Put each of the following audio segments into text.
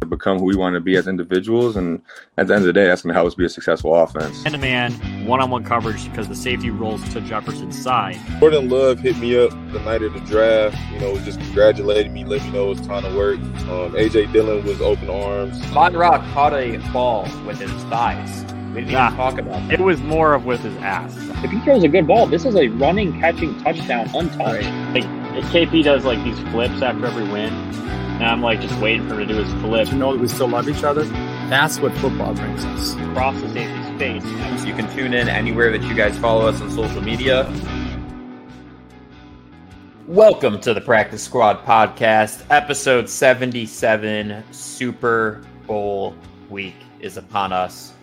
to become who we want to be as individuals. And at the end of the day, that's going to help us be a successful offense. And the man, one on one coverage because the safety rolls to Jefferson's side. Jordan Love hit me up the night of the draft, you know, just congratulating me, let me know it's time to work. Um, AJ Dillon was open arms. Von Rock caught a ball with his thighs. We didn't Nah. even talk about that. It was more of with his ass. If he throws a good ball, this is a running, catching touchdown untouched. Like if KP does like these flips after every win, and I'm like just waiting for him to do his flip to know that we still love each other. That's what football brings us. across the safety space. So you can tune in anywhere that you guys follow us on social media. Welcome to the Practice Squad podcast, episode 77. Super Bowl week is upon us.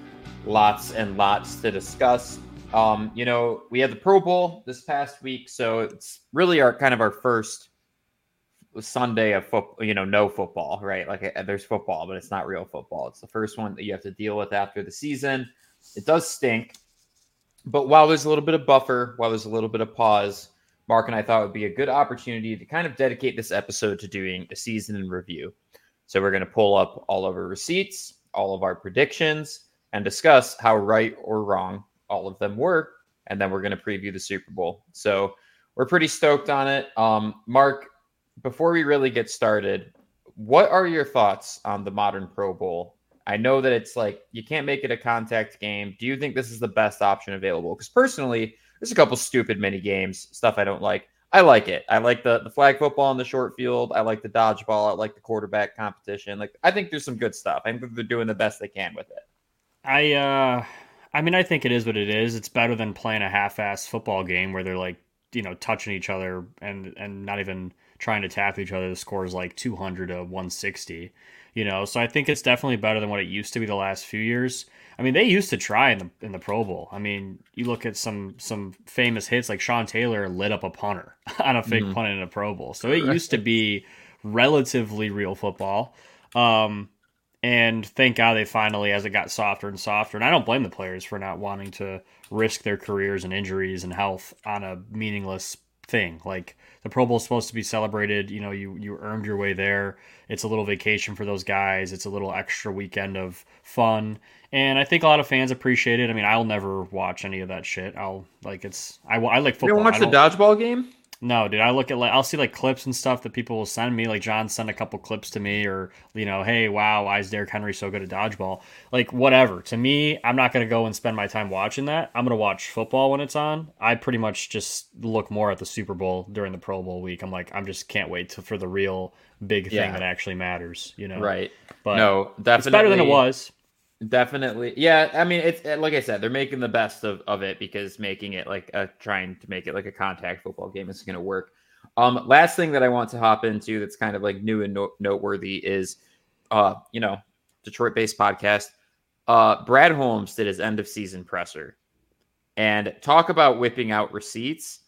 Lots and lots to discuss. Um, you know, we had the Pro Bowl this past week, so it's really our kind of our first Sunday of football, you know, no football, right? Like uh, there's football, but it's not real football. It's the first one that you have to deal with after the season. It does stink. But while there's a little bit of buffer, while there's a little bit of pause, Mark and I thought it would be a good opportunity to kind of dedicate this episode to doing a season in review. So we're going to pull up all of our receipts, all of our predictions, and discuss how right or wrong all of them were. And then we're going to preview the Super Bowl. So we're pretty stoked on it. Um, Mark, before we really get started, what are your thoughts on the modern Pro Bowl? I know that it's like you can't make it a contact game. Do you think this is the best option available? Because personally, there's a couple stupid mini games, stuff I don't like. I like it. I like the the flag football in the short field. I like the dodgeball. I like the quarterback competition. Like I think there's some good stuff. I think they're doing the best they can with it. I uh I mean I think it is what it is. It's better than playing a half-ass football game where they're like, you know, touching each other and and not even trying to tackle each other. The score is like 200 to 160, you know. So I think it's definitely better than what it used to be the last few years. I mean, they used to try in the in the Pro Bowl. I mean, you look at some some famous hits like Sean Taylor lit up a punter on a fake Mhm. punt in a Pro Bowl. So it used to be relatively real football. Um, and thank God they finally, as it got softer and softer, and I don't blame the players for not wanting to risk their careers and injuries and health on a meaningless thing. Like the Pro Bowl is supposed to be celebrated. You know, you you earned your way there. It's a little vacation for those guys. It's a little extra weekend of fun, and I think a lot of fans appreciate it. I mean, I'll never watch any of that shit. I'll like it's I, I like football. don't watch the dodgeball game? No, dude, I look at like I'll see like clips and stuff that people will send me. Like John sent a couple clips to me, or you know, hey, wow, why is Derrick Henry so good at dodgeball? Like whatever. To me, I'm not gonna go and spend my time watching that. I'm gonna watch football when it's on. I pretty much just look more at the Super Bowl during the Pro Bowl week. I'm like, I'm just can't wait to, for the real big thing Yeah. that actually matters. You know, Right. But no, definitely. it's better than it was. Definitely. Yeah, I mean it's like I said, they're making the best of, of it because making it like a trying to make it like a contact football game is gonna work. Um last thing that I want to hop into that's kind of like new and no- noteworthy is uh, you know, Detroit based podcast. Uh Brad Holmes did his end of season presser and talk about whipping out receipts.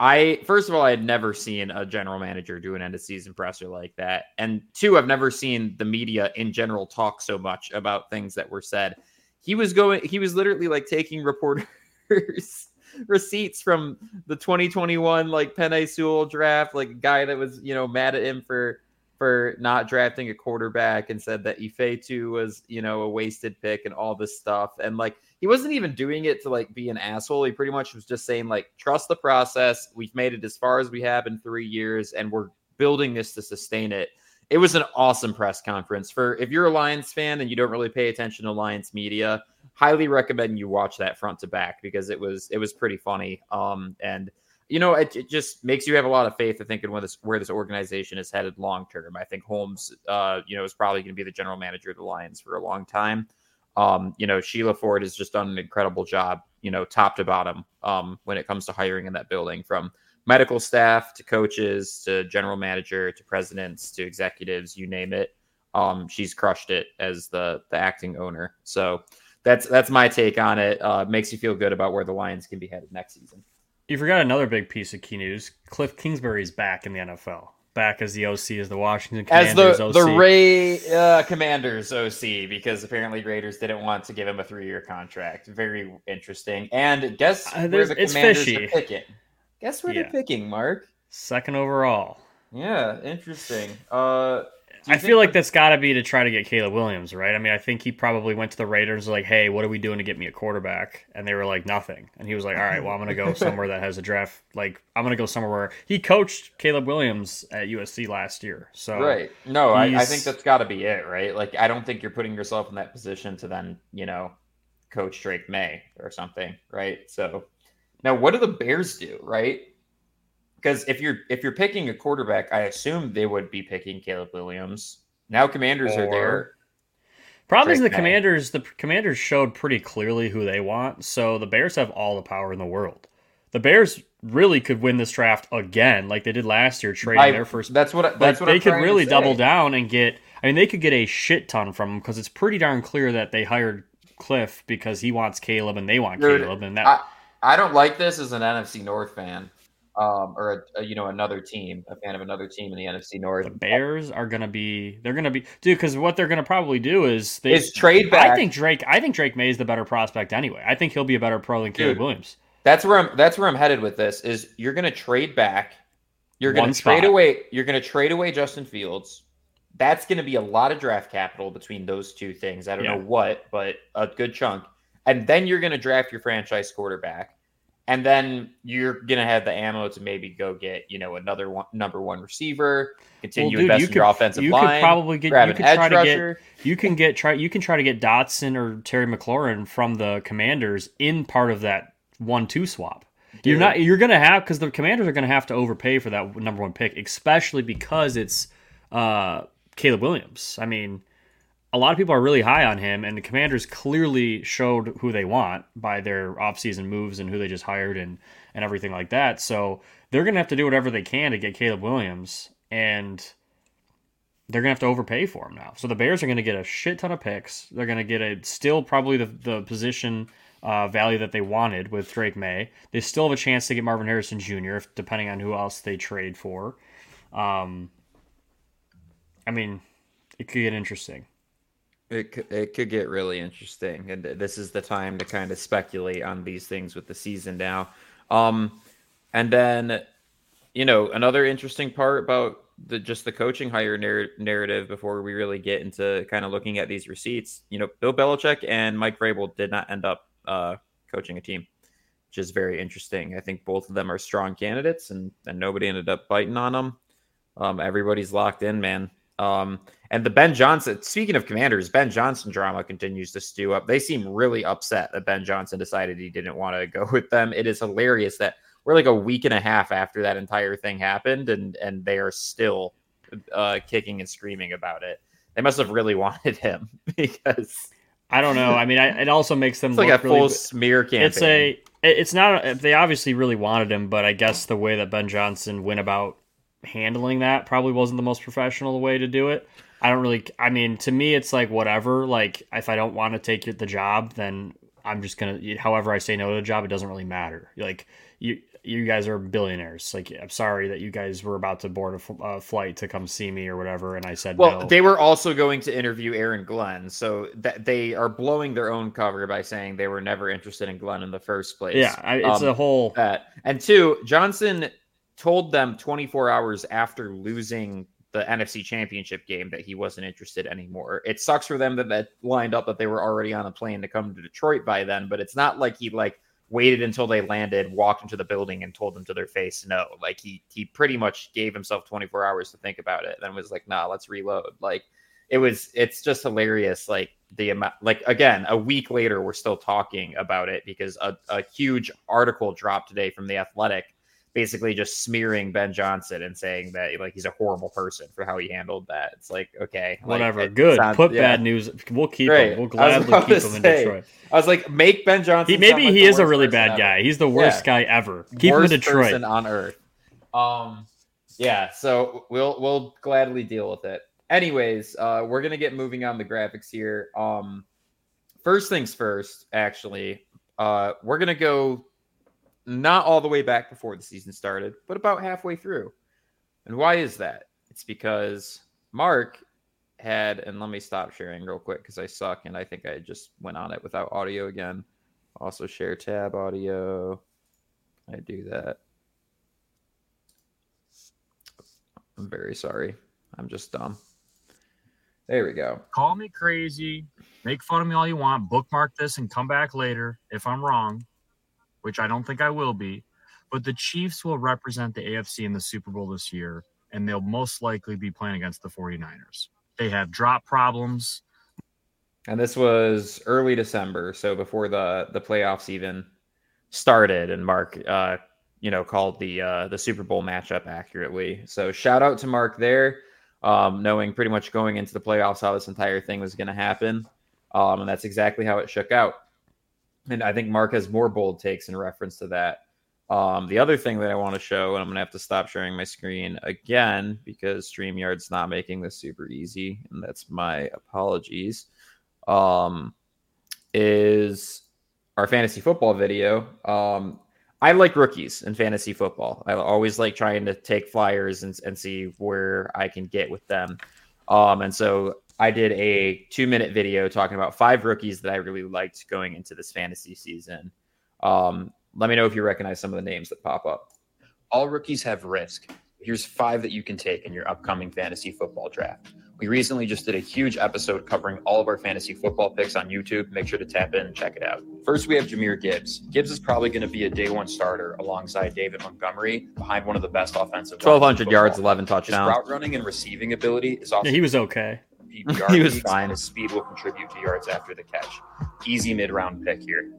I first of all, I had never seen a general manager do an end of season presser like that, and two, I've never seen the media in general talk so much about things that were said. He was going, he was literally like taking reporters receipts from the 2021 like Penei Sewell draft, like a guy that was you know mad at him for for not drafting a quarterback and said that Ifeatu was you know a wasted pick and all this stuff, and like he wasn't even doing it to like be an asshole. He pretty much was just saying like, trust the process. We've made it as far as we have in three years, and we're building this to sustain it. It was an awesome press conference for if you're a Lions fan and you don't really pay attention to Lions media. Highly recommend you watch that front to back because it was it was pretty funny. Um, and you know it, it just makes you have a lot of faith. I think in where this where this organization is headed long term. I think Holmes, uh, you know, is probably going to be the general manager of the Lions for a long time. Um, you know, Sheila Ford has just done an incredible job, you know, top to bottom, um, when it comes to hiring in that building from medical staff to coaches to general manager to presidents to executives, you name it. Um, she's crushed it as the the acting owner. So that's that's my take on it. Uh, makes you feel good about where the Lions can be headed next season. You forgot another big piece of key news. Cliff Kingsbury is back in the NFL. Back as the OC as the Washington As Commanders the OC. the Ray uh, Commanders OC because apparently Raiders didn't want to give him a three year contract. Very interesting. And guess Uh, where the it's Commanders fishy. are picking? Guess where Yeah. they're picking, Mark? Second overall. Yeah, interesting. Uh, I feel like that's got to be to try to get Caleb Williams, right? I mean, I think he probably went to the Raiders like, "Hey, what are we doing to get me a quarterback?" And they were like, "Nothing." And he was like, "All right, well, I'm going to go somewhere that has a draft. Like, I'm going to go somewhere where he coached Caleb Williams at USC last year." So right. No, I, I think that's got to be it, right? Like, I don't think you're putting yourself in that position to then, you know, coach Drake Maye or something, right? So now, what do the Bears do, right? Because if you're if you're picking a quarterback, I assume they would be picking Caleb Williams. Now, Commanders are there. Problem is the May. Commanders. The Commanders showed pretty clearly who they want, so the Bears have all the power in the world. The Bears really could win this draft again, like they did last year, trading I- their first. That's what. I- Like That's what they I'm could really double down and get. I mean, they could get a shit ton from him because it's pretty darn clear that they hired Cliff because he wants Caleb and they want Dude, Caleb, and that I, I don't like this as an NFC North fan, um, or a, a, you know another team, a fan of another team in the NFC North. the Bears are gonna be. They're gonna be, dude. Because what they're gonna probably do is they. Is trade back. I think Drake. I think Drake Maye is the better prospect anyway. I think he'll be a better pro than Caleb Williams. That's where I'm. That's where I'm headed with this. Is you're going to trade back. You're going One to trade spot. away. You're going to trade away Justin Fields. That's going to be a lot of draft capital between those two things. I don't Yeah. know what, but a good chunk. And then you're going to draft your franchise quarterback, and then you're going to have the ammo to maybe go get you know another one, number one receiver. Continue Well, dude, investing you in your could- offensive you line. could probably get. grab You an could edge try to get. rusher. You can get try. You can try to get Dotson or Terry McLaurin from the Commanders in part of that one-two swap. You're not. You're gonna have because the Commanders are gonna have to overpay for that number one pick, especially because it's uh, Caleb Williams. I mean, a lot of people are really high on him, and the Commanders clearly showed who they want by their offseason moves and who they just hired and and everything like that. So they're gonna have to do whatever they can to get Caleb Williams, and they're gonna have to overpay for him now. So the Bears are gonna get a shit ton of picks. They're gonna get a still probably the the position uh, value that they wanted with Drake Maye. They still have a chance to get Marvin Harrison Jr. if depending on who else they trade for. Um, I mean, it could get interesting. It could, it could get really interesting, and this is the time to kind of speculate on these things with the season now. Um, and then, you know, another interesting part about the just the coaching hire narr- narrative before we really get into kind of looking at these receipts. You know, Bill Belichick and Mike Vrabel did not end up uh, coaching a team, which is very interesting. I think both of them are strong candidates, and and nobody ended up biting on them. Um, everybody's locked in, man. Um, and the Ben Johnson, speaking of commanders, Ben Johnson drama continues to stew up. They seem really upset that Ben Johnson decided he didn't want to go with them. It is hilarious that we're like a week and a half after that entire thing happened, and and they are still uh, kicking and screaming about it. They must have really wanted him because I don't know. I mean, I, it also makes them like a really full smear campaign. It's a. It's not. They obviously really wanted him, but I guess the way that Ben Johnson went about handling that probably wasn't the most professional way to do it. I don't really. I mean, to me, it's like whatever. Like, if I don't want to take the job, then I'm just gonna. However, I say no to the job, it doesn't really matter. Like you. You guys are billionaires. Like, I'm sorry that you guys were about to board a fl- flight to come see me or whatever, and I said Well, no. they were also going to interview Aaron Glenn, so that they are blowing their own cover by saying they were never interested in Glenn in the first place. yeah, I, it's Um, a whole. that. And two, Johnson told them 24 hours after losing the NFC Championship game that he wasn't interested anymore. It sucks for them that that lined up that they were already on a plane to come to Detroit by then, but it's not like he like waited until they landed, walked into the building and told them to their face no. Like he he pretty much gave himself 24 hours to think about it, then was like, "Nah, let's reload." Like it was it's just hilarious like the amount like again a week later we're still talking about it because a, a huge article dropped today from the athletic basically just smearing ben johnson and saying that like he's a horrible person for how he handled that it's like okay Whatever. it Good. sounds- Put yeah. bad news. We'll keep him. We'll gladly keep him in say, Detroit. i was like make ben johnson He maybe like he is a really bad ever. guy. He's the worst guy ever. Keep him in Worst Detroit. person on earth. Um, yeah. So we'll we'll gladly deal with it. Anyways, uh, we're gonna get moving on the graphics here. Um, first things first. Actually, uh, we're gonna go not all the way back before the season started, but about halfway through. And why is that? It's because Mark had, and let me stop sharing real quick because I suck and I think I just went on it without audio again. Also share tab audio. I do that. I'm very sorry. I'm just dumb. There we go. Call me crazy, make fun of me all you want, bookmark this and come back later if I'm wrong, which I don't think I will be. But the Chiefs will represent the AFC in the Super Bowl this year, and they'll most likely be playing against the 49ers. They have drop problems. And this was early December, so before the the playoffs even started, and Mark, uh, you know, called the uh, the Super Bowl matchup accurately. So shout out to Mark there, um, knowing pretty much going into the playoffs how this entire thing was going to happen, um, and that's exactly how it shook out. And I think Mark has more bold takes in reference to that. Um, the other thing that I want to show, and I'm going to have to stop sharing my screen again because StreamYard's not making this super easy, and that's my apologies. Um, is our fantasy football video. Um, I like rookies in fantasy football. I always like trying to take flyers and, and see where I can get with them. Um, and so I did a two minute video talking about five rookies that I really liked going into this fantasy season. Um, let me know if you recognize some of the names that pop up. All rookies have risk. Here's five that you can take in your upcoming fantasy football draft. We recently just did a huge episode covering all of our fantasy football picks on YouTube. Make sure to tap in and check it out. First, we have Jahmyr Gibbs. Gibbs is probably going to be a day one starter alongside David Montgomery behind one of the best offensive. 1,200 yards, 11 touchdowns. His route running and receiving ability is also. Yeah, he was okay. PPR He was fine. His speed will contribute to yards after the catch. Easy mid round pick here.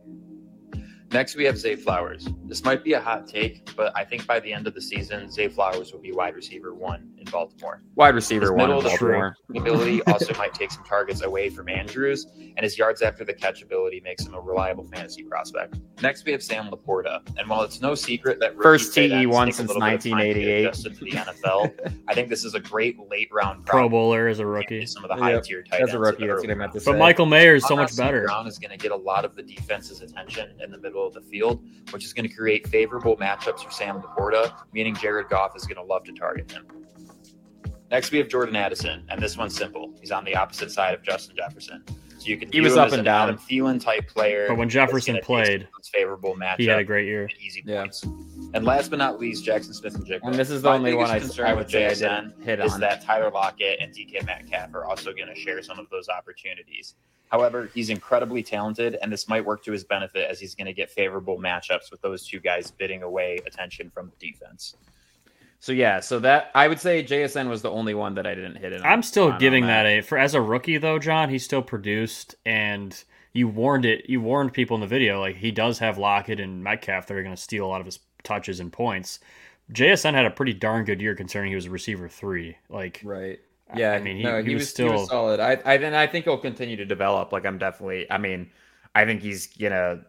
Next, we have Zay Flowers. This might be a hot take, but I think by the end of the season, Zay Flowers will be wide receiver one in Baltimore. Wide receiver His one middle in of the Baltimore. ability also might take some targets away from Andrews, and his yards after the catch ability makes him a reliable fantasy prospect. Next, we have Sam LaPorta, and while it's no secret that First TE1 since little bit of time to get 1988. adjusted to the NFL, I think this is a great late round Pro Bowler as a rookie. Some of the high Yep, tier tight As ends a rookie, that's what I meant to say. But Michael Mayer is so much better. Brown is going to get a lot of the defense's attention in the middle of the field, which is going to create favorable matchups for Sam LaPorta, meaning Jared Goff is going to love to target him. Next, we have Jordan Addison, and this one's simple. He's on the opposite side of Justin Jefferson. So you can He was him up as and an down. Adam Thielen type player. But when Jefferson played, some favorable matchup. He had a great year. and easy Yeah. Points. And last but not least, Jaxon Smith-Njigba. And this is the My only one I, biggest concern I with would say I didn't hit is on. that Tyler Lockett and DK Metcalf are also going to share some of those opportunities. However, he's incredibly talented, and this might work to his benefit as he's going to get favorable matchups with those two guys bidding away attention from the defense. So yeah, so that I would say JSN was the only one that I didn't hit it. I'm still on- on giving that a for as a rookie though, John. He still produced, and you warned it. You warned people in the video like he does have Lockett and Metcalf that are going to steal a lot of his touches and points. JSN had a pretty darn good year concerning he was a receiver three. Like Right. Yeah, I mean, he- no, he he, was was, he was still- solid. I, I, and I think he'll continue to develop. Like I'm definitely. I mean, I think he's gonna.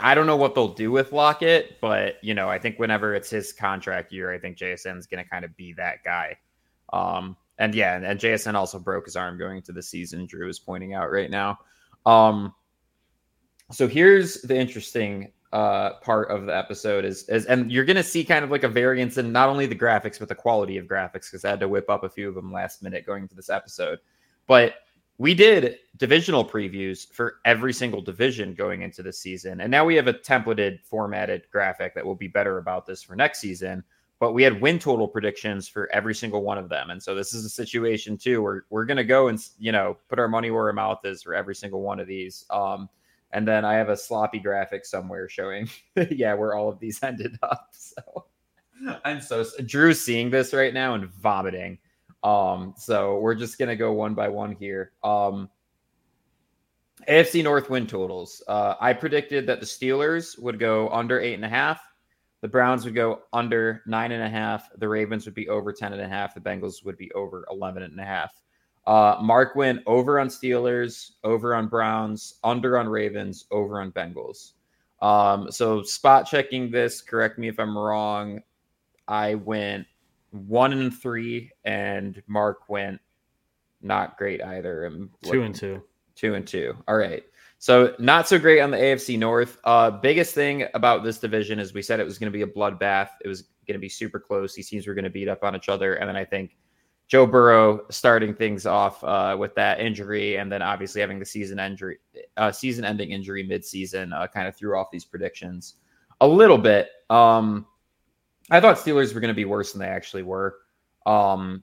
I don't know what they'll do with Lockett, but you know, I think whenever it's his contract year, I think JSN's gonna kind of be that guy. Um, and yeah, and, and JSN also broke his arm going into the season. Drew is pointing out right now. Um, so here's the interesting uh part of the episode is is and you're gonna see kind of like a variance in not only the graphics but the quality of graphics because I had to whip up a few of them last minute going into this episode. But we did divisional previews for every single division going into the season, and now we have a templated, formatted graphic that will be better about this for next season. But we had win total predictions for every single one of them, and so this is a situation too where we're gonna go and you know put our money where our mouth is for every single one of these. Um, and then I have a sloppy graphic somewhere showing, yeah, where all of these ended up. So I'm so Drew's seeing this right now and vomiting. Um, so we're just gonna go one by one here. Um, AFC North win totals. Uh, I predicted that the Steelers would go under eight and a half. The Browns would go under nine and a half. The Ravens would be over ten and a half. The Bengals would be over eleven and a half. Uh, Mark went over on Steelers, over on Browns, under on Ravens, over on Bengals. Um, so spot checking this, correct me if I'm wrong. I went one and three, and Mark went not great either. I'm two and two. Two and two. All right. So not so great on the AFC North. Uh, biggest thing about this division is we said it was going to be a bloodbath. It was going to be super close. These teams were going to beat up on each other, and then I think Joe Burrow starting things off uh, with that injury, and then obviously having the season injury, uh, season-ending injury midseason, uh, kind of threw off these predictions a little bit. Um, I thought Steelers were going to be worse than they actually were. Um,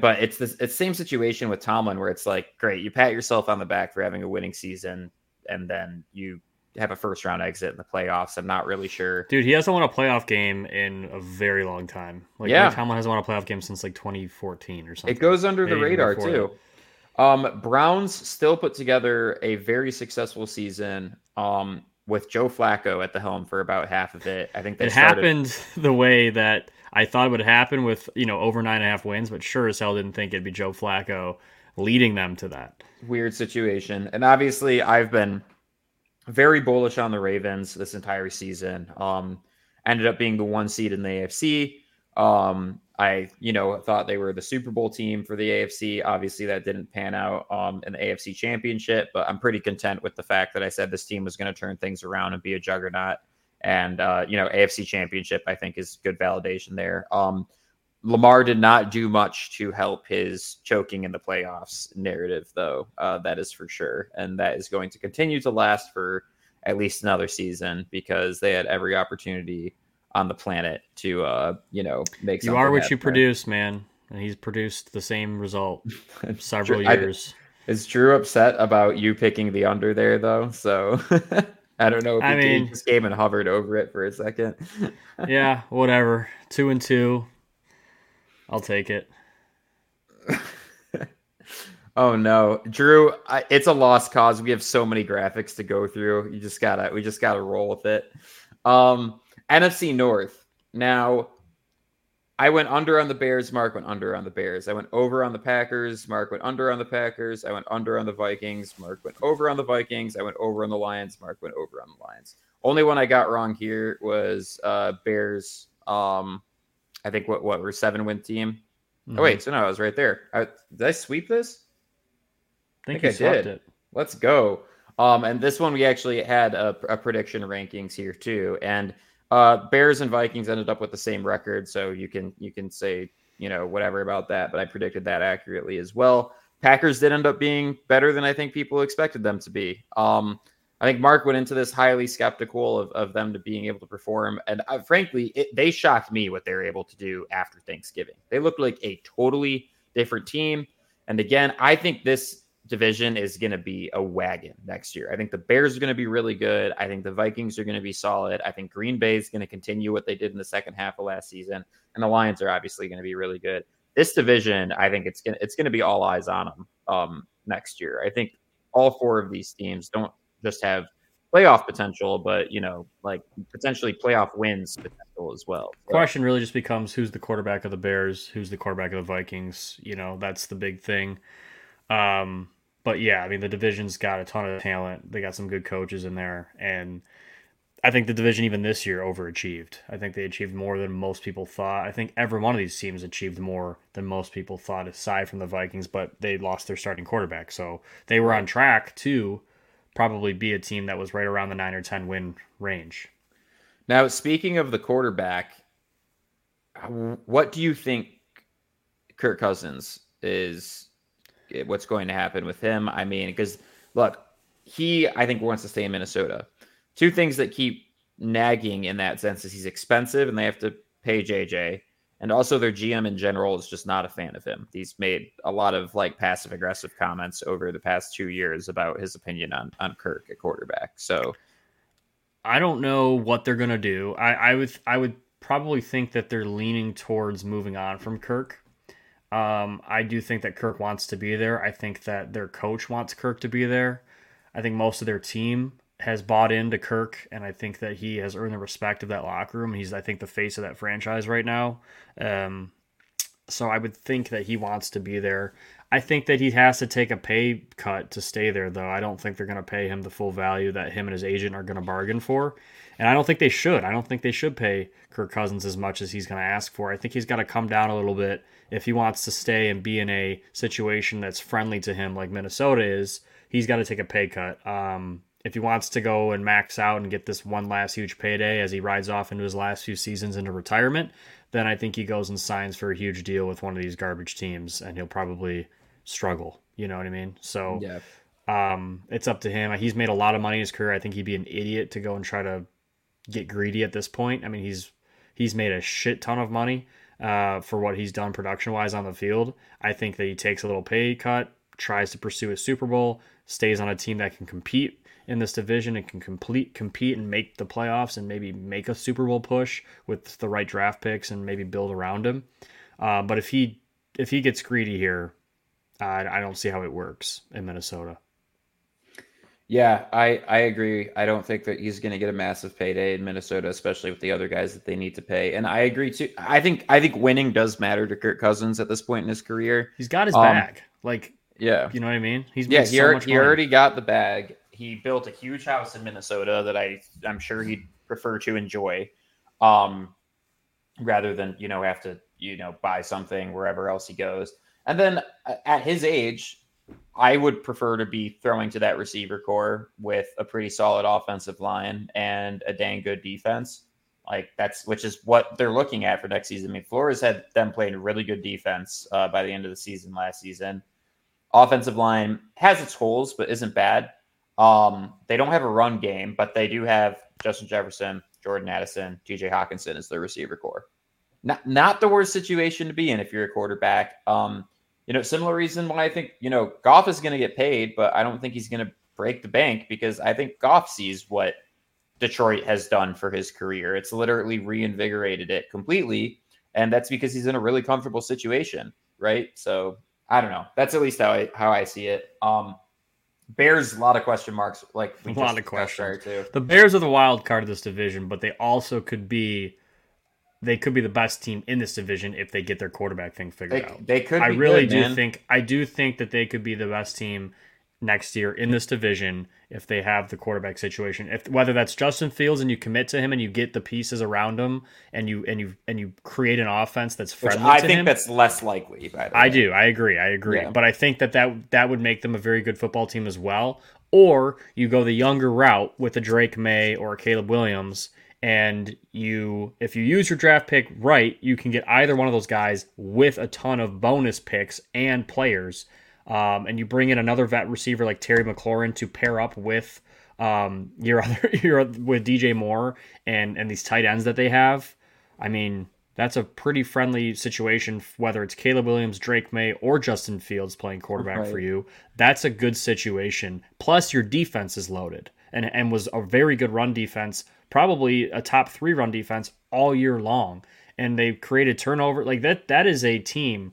but it's this it's same situation with Tomlin where it's like, great, you pat yourself on the back for having a winning season, and then you have a first round exit in the playoffs. I'm not really sure. Dude, he hasn't won a playoff game in a very long time. Like Yeah. Mike Tomlin hasn't won a playoff game since like 2014 or something. It goes under the Maybe even radar too. Um, Browns still put together a very successful season. Um, with Joe Flacco at the helm for about half of it. I think they It started- happened the way that I thought it would happen with you know over nine and a half wins, but sure as hell didn't think it'd be Joe Flacco leading them to that. weird situation. And obviously, I've been very bullish on the Ravens this entire season. Um, ended up being the one seed in the AFC. Um, I, you know, thought they were the Super Bowl team for the AFC. Obviously, that didn't pan out um, in the AFC Championship, but I'm pretty content with the fact that I said this team was going to turn things around and be a juggernaut. And uh, you know, AFC Championship, I think, is good validation there. Um, Lamar did not do much to help his choking in the playoffs narrative, though. Uh, that is for sure. And that is going to continue to last for at least another season because they had every opportunity on the planet to, uh, you know, make You are what you produce, man, and he's produced the same result several I- years. Is Drew upset about you picking the under there, though? So I don't know if he I mean- this game and hovered over it for a second. yeah, whatever. Two and two. I'll take it. Oh no, Drew! I, it's a lost cause. We have so many graphics to go through. You just gotta, we just gotta roll with it. Um, NFC North. Now, I went under on the Bears. Mark went under on the Bears. I went over on the Packers. Mark went under on the Packers. I went under on the Vikings. Mark went over on the Vikings. I went over on the Lions. Mark went over on the Lions. Only one I got wrong here was uh Bears. Um, I think what what we're seven win team. Mhm. Oh wait, so no, I was right there. I, did I sweep this? I think, think you I did. it. Let's go. Um, and this one we actually had a, a prediction rankings here too, and uh, Bears and Vikings ended up with the same record, so you can you can say you know whatever about that, but I predicted that accurately as well. Packers did end up being better than I think people expected them to be. Um, I think Mark went into this highly skeptical of, of them to being able to perform, and uh, frankly, it, they shocked me what they were able to do after Thanksgiving. They looked like a totally different team, and again, I think this division is going to be a wagon next year. I think the Bears are going to be really good. I think the Vikings are going to be solid. I think Green Bay is going to continue what they did in the second half of last season, and the Lions are obviously going to be really good. This division, I think it's going to, it's going to be all eyes on them um, next year. I think all four of these teams don't just have playoff potential, but you know, like potentially playoff wins potential as well. So- Question really just becomes who's the quarterback of the Bears, who's the quarterback of the Vikings. You know, that's the big thing. Um, but yeah, I mean the division's got a ton of talent. They got some good coaches in there, and I think the division even this year overachieved. I think they achieved more than most people thought. I think every one of these teams achieved more than most people thought, aside from the Vikings. But they lost their starting quarterback, so they were on track to probably be a team that was right around the nine or ten win range. Now, speaking of the quarterback, what do you think Kirk Cousins is? Eh, what's going to happen with him? I mean, because look, he I think wants to stay in Minnesota. Two things that keep nagging in that sense is he's expensive and they have to pay JJ, and also their GM in general is just not a fan of him. He's made a lot of like passive aggressive comments over the past two years about his opinion on on Kirk at quarterback. So I don't know what they're gonna do. I, I would I would probably think that they're leaning towards moving on from Kirk. Um, I do think that Kirk wants to be there. I think that their coach wants Kirk to be there. I think most of their team has bought into Kirk, and I think that he has earned the respect of that locker room. He's I think the face of that franchise right now. Um, so I would think that he wants to be there. I think that he has to take a pay cut to stay there, though. I don't think they're going to pay him the full value that him and his agent are going to bargain for. And I don't think they should. I don't think they should pay Kirk Cousins as much as he's going to ask for. I think he's got to come down a little bit if he wants to stay and be in a situation that's friendly to him, like Minnesota is. He's got to take a pay cut. Um, if he wants to go and max out and get this one last huge payday as he rides off into his last few seasons into retirement, then I think he goes and signs for a huge deal with one of these garbage teams, and he'll probably struggle. You know what I mean? So yeah, um, it's up to him. He's made a lot of money in his career. I think he'd be an idiot to go and try to get greedy at this point. I mean, he's he's made a shit ton of money. uh, for what he's done production wise on the field. I think that he takes a little pay cut, tries to pursue a Super Bowl, stays on a team that can compete in this division and can complete compete and make the playoffs and maybe make a Super Bowl push with the right draft picks and maybe build around him. Uh, but if he if he gets greedy here, I, I don't see how it works in Minnesota. Yeah, I I agree. I don't think that he's going to get a massive payday in Minnesota, especially with the other guys that they need to pay. And I agree too. I think I think winning does matter to Kirk Cousins at this point in his career. He's got his Um, bag. Like, Yeah, you know what I mean? He's yeah. He, so he already got the bag. He built a huge house in Minnesota that I I'm sure he'd prefer to enjoy, um, rather than you know have to you know buy something wherever else he goes. And then uh, at his age, I would prefer to be throwing to that receiver core with a pretty solid offensive line and a dang good defense. Like that's which is what they're looking at for next season. I mean, Flores had them playing really good defense uh, by the end of the season last season. Offensive line has its holes, but isn't bad. Um, they don't have a run game, but they do have Justin Jefferson, Jordan Addison, TJ Hockenson as their receiver core. Not not the worst situation to be in if you're a quarterback. Um, you know, similar reason why I think, you know, Goff is going to get paid, but I don't think he's going to break the bank because I think Goff sees what Detroit has done for his career. It's literally reinvigorated it completely. And that's because he's in a really comfortable situation, right? So I don't know. That's at least how I how I see it. Um Bears, a lot of question marks, like A lot of questions. too. The Bears are the wild card of this division, but they also could be they could be the best team in this division if they get their quarterback thing figured They, out. they could. I be really good, do man. think I do think that they could be the best team next year in this division if they have the quarterback situation. If whether that's Justin Fields and you commit to him and you get the pieces around him and you and you and you create an offense that's Which friendly I to think him. that's less likely. By the I way. do. I agree. I agree. Yeah. But I think that, that that would make them a very good football team as well. Or you go the younger route with a Drake Maye or a Caleb Williams, and you if you use your draft pick right, you can get either one of those guys with a ton of bonus picks and players. Um, and you bring in another vet receiver like Terry McLaurin to pair up with um, your other your with DJ Moore and and these tight ends that they have. I mean, that's a pretty friendly situation, whether it's Caleb Williams, Drake Maye, or Justin Fields playing quarterback for you. That's a good situation. Plus, your defense is loaded and, and was a very good run defense, probably a top three run defense all year long. And they created turnover. Like that, that is a team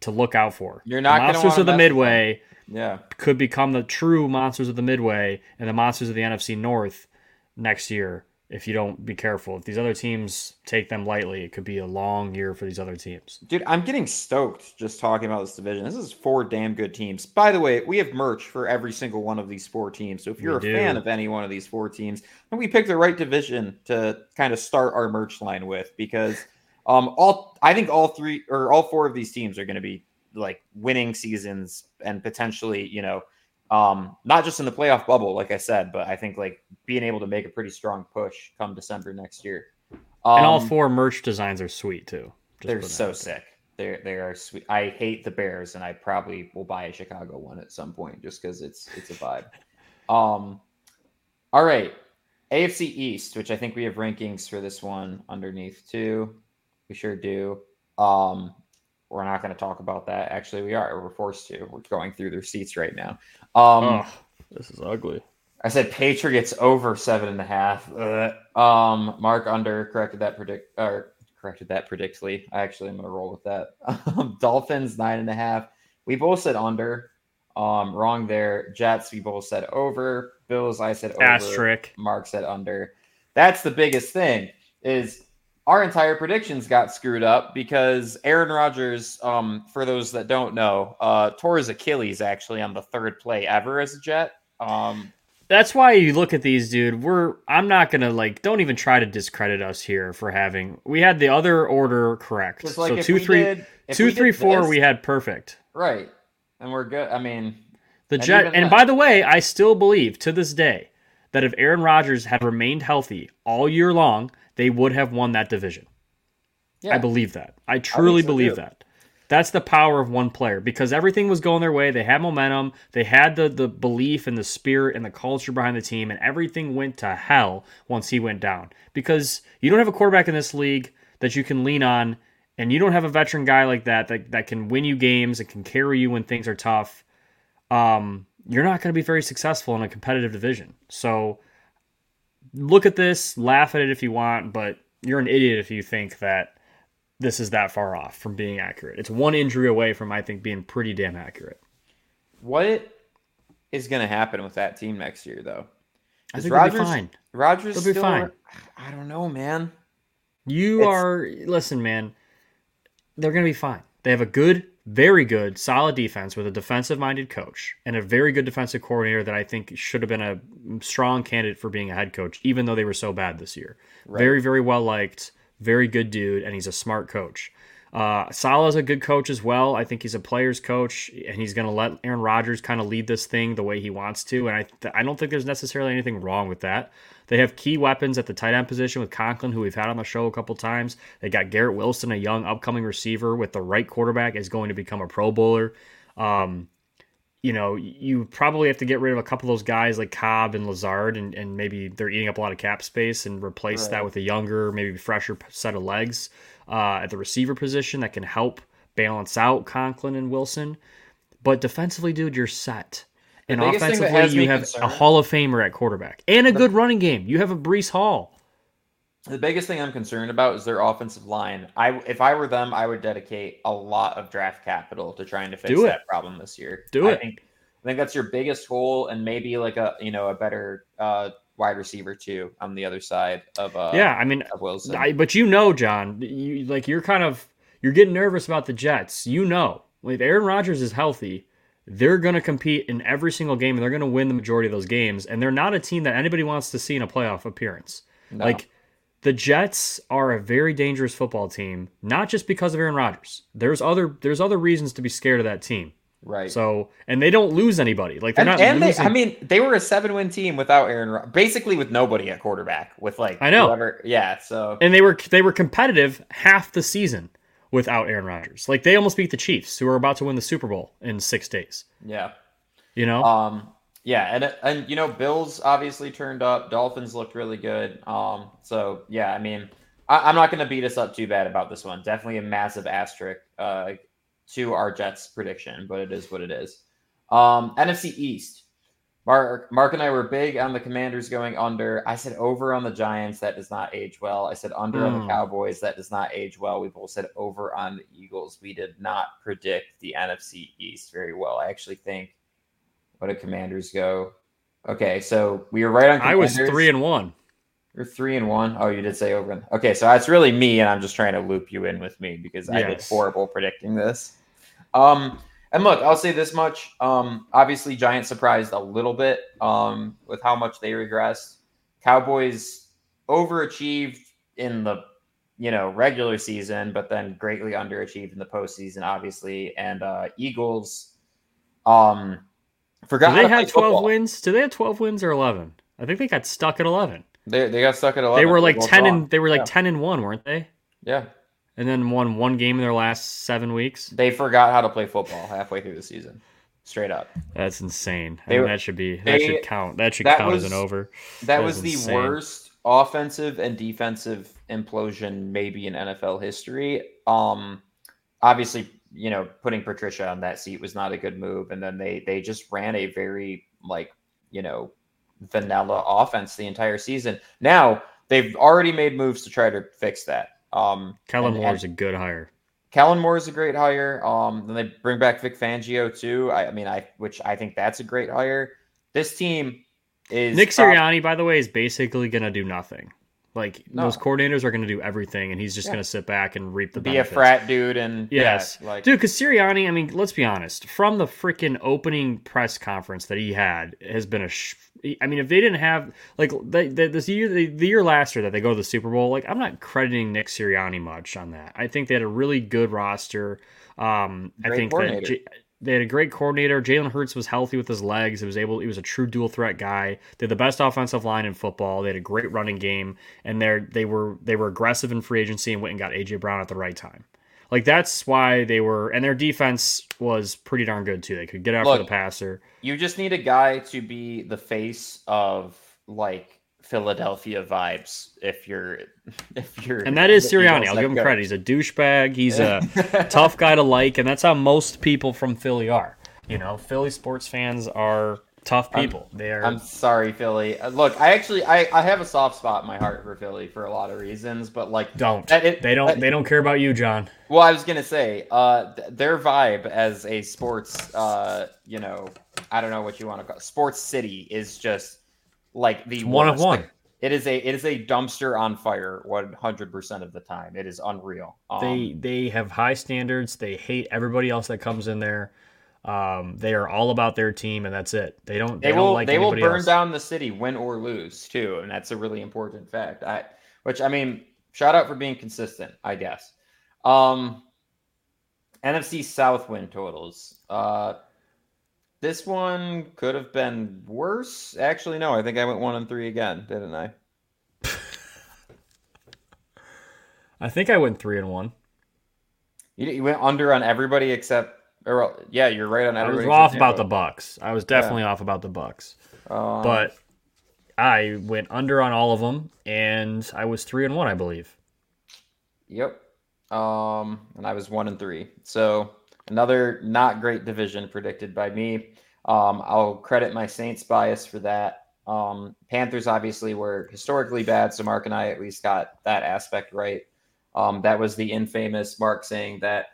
to look out for. You're not the monsters of the Midway Yeah. could become the true monsters of the Midway and the monsters of the NFC North next year if you don't be careful. If these other teams take them lightly, it could be a long year for these other teams. Dude, I'm getting stoked just talking about this division. This is four damn good teams. By the way, we have merch for every single one of these four teams. So if you're We a fan of any one of these four teams, then we picked the right division to kind of start our merch line with because um all I think all three or all four of these teams are going to be like winning seasons and potentially, you know, um not just in the playoff bubble like I said, but I think like being able to make a pretty strong push come December next year. Um, and all four merch designs are sweet too. Just they're so sick. They're they are sweet. I hate the Bears, and I probably will buy a Chicago one at some point just because it's it's a vibe. Um, all right, AFC East, which I think we have rankings for this one underneath too. We sure do. Um, we're not going to talk about that. Actually, we are. We're forced to. We're going through their seats right now. Um, Oh, this is ugly. I said Patriots over seven and a half. Ugh. Um, Mark under corrected that predict or corrected that predictly. I actually am gonna roll with that. Um, Dolphins nine and a half. We both said under. Um, wrong there. Jets we both said over. Bills I said over. Asterisk. Mark said under. That's the biggest thing is our entire predictions got screwed up because Aaron Rodgers, um, for those that don't know, uh, tore his Achilles actually on the third play ever as a Jet. Um, That's why you look at these, dude. We're I'm not gonna like don't even try to discredit us here for having we had the other order correct. Like so two, three, did, two, we three, four, this- we had perfect. right, and we're good. I mean, The Jet, and that- by the way, I still believe to this day that if Aaron Rodgers had remained healthy all year long, they would have won that division. yeah, I believe that. I truly so, believe too. that. That's the power of one player because everything was going their way. They had momentum. They had the the belief and the spirit and the culture behind the team, and everything went to hell once he went down. Because you don't have a quarterback in this league that you can lean on and you don't have a veteran guy like that that, that can win you games and can carry you when things are tough, um, you're not going to be very successful in a competitive division. So look at this, laugh at it if you want, but you're an idiot if you think that this is that far off from being accurate. It's one injury away from I think being pretty damn accurate. What is going to happen with that team next year, though? I Is think they'll be fine. Rodgers They'll be still, fine. I don't know, man. You It's- are listen, man. They're going to be fine. They have a good, very good, solid defense with a defensive-minded coach and a very good defensive coordinator that I think should have been a strong candidate for being a head coach, even though they were so bad this year. Very, very well liked, very good dude, and he's a smart coach. Uh, Salah's a good coach as well. I think he's a player's coach, and he's going to let Aaron Rodgers kind of lead this thing the way he wants to. And I, I don't think there's necessarily anything wrong with that. They have key weapons at the tight end position with Conklin, who we've had on the show a couple times. They got Garrett Wilson, a young upcoming receiver with the right quarterback, is going to become a Pro Bowler. Um, you know, you probably have to get rid of a couple of those guys like Cobb and Lazard, and, and maybe they're eating up a lot of cap space and replace that with a younger, maybe fresher set of legs uh, at the receiver position that can help balance out Conklin and Wilson. But defensively, dude, you're set. And biggest thing that offensively, you have a Hall of Famer at quarterback and a good running game. You have a Breece Hall. The biggest thing I'm concerned about is their offensive line. I if I were them, I would dedicate a lot of draft capital to trying to fix that problem this year. Do I it. think I think that's your biggest hole, and maybe like a you know a better uh, wide receiver too on the other side of uh, yeah, I mean, of Wilson. I, but you know, John, you like you're kind of you're getting nervous about the Jets. You know, if Aaron Rodgers is healthy, they're going to compete in every single game, and they're going to win the majority of those games. And they're not a team that anybody wants to see in a playoff appearance. No. Like the Jets are a very dangerous football team, not just because of Aaron Rodgers. There's other there's other reasons to be scared of that team. Right. So, and they don't lose anybody. Like they're and, not and they. I mean, they were a seven-win team without Aaron, Rod- basically with nobody at quarterback. With like I know. whoever, yeah. So and they were they were competitive half the season without Aaron Rodgers. Like they almost beat the Chiefs, who are about to win the Super Bowl in six days. yeah. You know, Um, yeah, and and you know, Bills obviously turned up. Dolphins looked really good. Um, so yeah, I mean, I, I'm not going to beat us up too bad about this one. Definitely a massive asterisk uh, to our Jets prediction, but it is what it is. Um, NFC East. Mark, Mark and I were big on the Commanders going under. I said over on the Giants. That does not age well. I said under on the Mm. Cowboys. That does not age well. We both said over on the Eagles. We did not predict the NFC East very well. I actually think what did Commanders go? Okay, so we were right on. I was three and one. You're three and one. Oh, you did say over. Okay, so it's really me, and I'm just trying to loop you in with me because I did horrible predicting this. Um, and look, I'll say this much. Um, obviously, Giants surprised a little bit um, with how much they regressed. Cowboys overachieved in the you know regular season, but then greatly underachieved in the postseason, obviously. And uh, Eagles, um, forgot Do they had twelve football. wins? Do they have twelve wins or eleven? I think they got stuck at eleven. They, they got stuck at eleven. They were like ten and they were like Yeah. ten and one, weren't they? yeah. And then won one game in their last seven weeks. They forgot how to play football halfway through the season. Straight up. That's insane. I mean, that should be that they- should count. That should that count was- as an over. That That was the insane. worst offensive and defensive implosion maybe in NFL history. Um obviously, you know, putting Patricia on that seat was not a good move and then they they just ran a very like, you know, vanilla offense the entire season. Now, they've already made moves to try to fix that. Um Kellen Moore is a good hire. Kellen Moore is a great hire. Um, then they bring back Vic Fangio too. I, I mean, I which I think that's a great hire. This team is Nick Sirianni, by the way, is basically going to do nothing. Like No. those coordinators are going to do everything, and he's just Yeah. going to sit back and reap the benefits. be a frat dude and Yes, yeah, like dude. Because Sirianni, I mean, let's be honest. From the freaking opening press conference that he had, has been a. Sh- I mean, if they didn't have like the, the, this year, the, the year last year that they go to the Super Bowl, like I'm not crediting Nick Sirianni much on that. I think they had a really good roster. Um, I think that. J- they had a great coordinator. Jalen Hurts was healthy with his legs. He was able. He was a true dual threat guy. They had the best offensive line in football. They had a great running game, and they they were they were aggressive in free agency and went and got AJ Brown at the right time. Like that's why they were, and their defense was pretty darn good too. They could get after Look, the passer. you just need a guy to be the face of like Philadelphia vibes if you're if you're And that is Sirianni. I'll give him credit. He's a douchebag. He's a tough guy to like, and that's how most people from Philly are. You know, Philly sports fans are tough people. they are. I'm sorry, Philly. Uh, Look, I actually I, I have a soft spot in my heart for Philly for a lot of reasons, but like don't. it- they don't. that- they don't care about you, John. Well, I was gonna say, uh, th- their vibe as a sports, uh, you know, I don't know what you want to call it, sports city is just like the One of one. Like, it is a it is a dumpster on fire one hundred percent of the time. It is unreal. Um, They they have high standards. They hate everybody else that comes in there. Um, they are all about their team, and that's it. They don't. They, they don't will like they will burn else. down the city, win or lose, too, and that's a really important fact. I which I mean, shout out for being consistent, I guess. Um, NFC South win totals. Uh, this one could have been worse. Actually, no, I think I went one and three again, didn't I? I think I went three and one. You, you went under on everybody except, or yeah, you're right on everybody. I was off about the Bucks. I was definitely off about the Bucks, Um, but I went under on all of them, and I was three and one, I believe. Yep. Um, and I was one and three. So another not great division predicted by me. Um, I'll credit my Saints bias for that. Um, Panthers obviously were historically bad, so Mark and I at least got that aspect right. Um, that was the infamous Mark saying that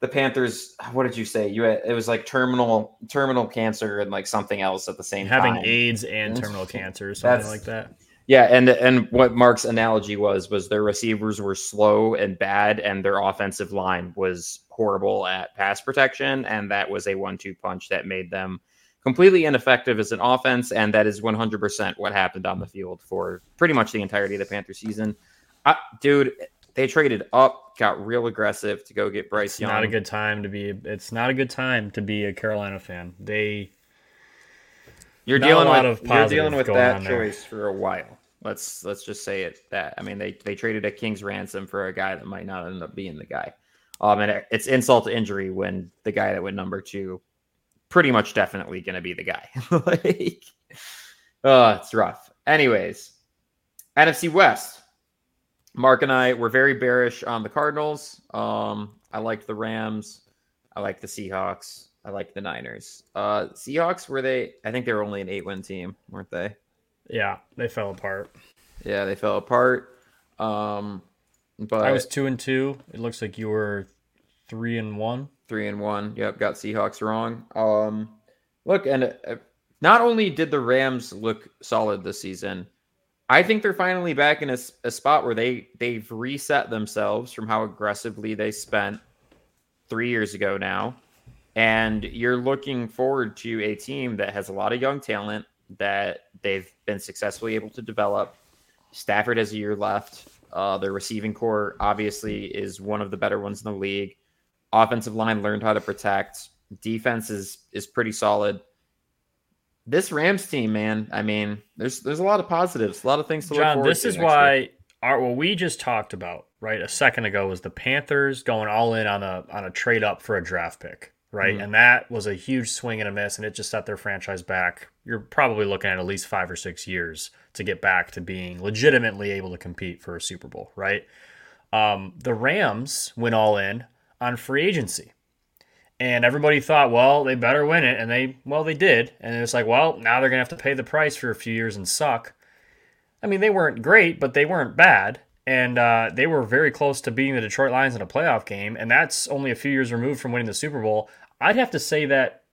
the Panthers. What did you say? You had, it was like terminal terminal cancer and like something else at the same time. Having time. AIDS and Mhm. terminal cancer, or something That's- like that. Yeah, and and what Mark's analogy was was their receivers were slow and bad, and their offensive line was horrible at pass protection, and that was a one-two punch that made them completely ineffective as an offense, and that is 100% what happened on the field for pretty much the entirety of the Panther season. I, dude, they traded up, got real aggressive to go get Bryce It's Young. not a good time to be. It's not a good time to be a Carolina fan. They You're Not dealing with you're dealing with that there. choice for a while. Let's let's just say it that I mean they they traded a king's ransom for a guy that might not end up being the guy. Um, and it- it's insult to injury when the guy that went number two, pretty much definitely going to be the guy. like, oh, it's rough. Anyways, NFC West. Mark and I were very bearish on the Cardinals. Um, I liked the Rams. I like the Seahawks. I like the Niners. Uh, Seahawks were they? I think they were only an eight-win team, weren't they? yeah they fell apart. Yeah, they fell apart. Um, but I was two and two. It looks like you were three and one. three and one. Yep, got Seahawks wrong. Um, look, and uh, not only did the Rams look solid this season, I think they're finally back in a spot where they they've reset themselves from how aggressively they spent three years ago now, and you're looking forward to a team that has a lot of young talent that they've been successfully able to develop. Stafford has a year left. Uh, their receiving core obviously is one of the better ones in the league offensive line learned how to protect. Defense is is pretty solid. This Rams team, man, I mean, there's there's a lot of positives, a lot of things to look forward this to is next year. why our what we just talked about right a second ago was the Panthers going all in on a on a trade up for a draft pick, right? Mhm. And that was a huge swing and a miss, and it just set their franchise back. You're probably looking at at least five or six years to get back to being legitimately able to compete for a Super Bowl, right? Um, the Rams went all in on free agency. And everybody thought, well, they better win it. And they, well, they did. And it's like, well, now they're going to have to pay the price for a few years and suck. I mean, they weren't great, but they weren't bad. And uh, they were very close to beating the Detroit Lions in a playoff game. And that's only a few years removed from winning the Super Bowl. I'd have to say that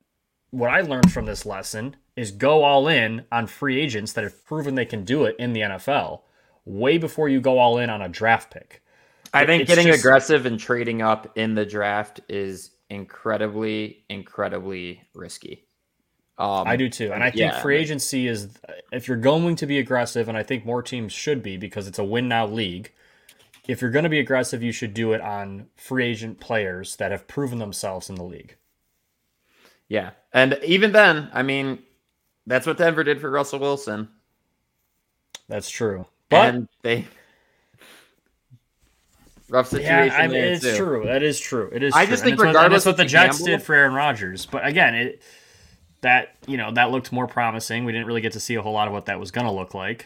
what I learned from this lesson is go all in on free agents that have proven they can do it in the NFL way before you go all in on a draft pick. I think It's getting just- aggressive and trading up in the draft is incredibly, incredibly risky. Um, I do too. And I think yeah, free agency is, if you're going to be aggressive, and I think more teams should be because it's a win now league, if you're going to be aggressive, you should do it on free agent players that have proven themselves in the league. Yeah, and even then, I mean, that's what Denver did for Russell Wilson, That's true. But and they rough situation. yeah, I mean, it's too. true. That is true. It is. I true. just think what- and regardless that's what the Jets gamble- did for Aaron Rodgers. But again, it that you know that looked more promising. We didn't really get to see a whole lot of what that was going to look like.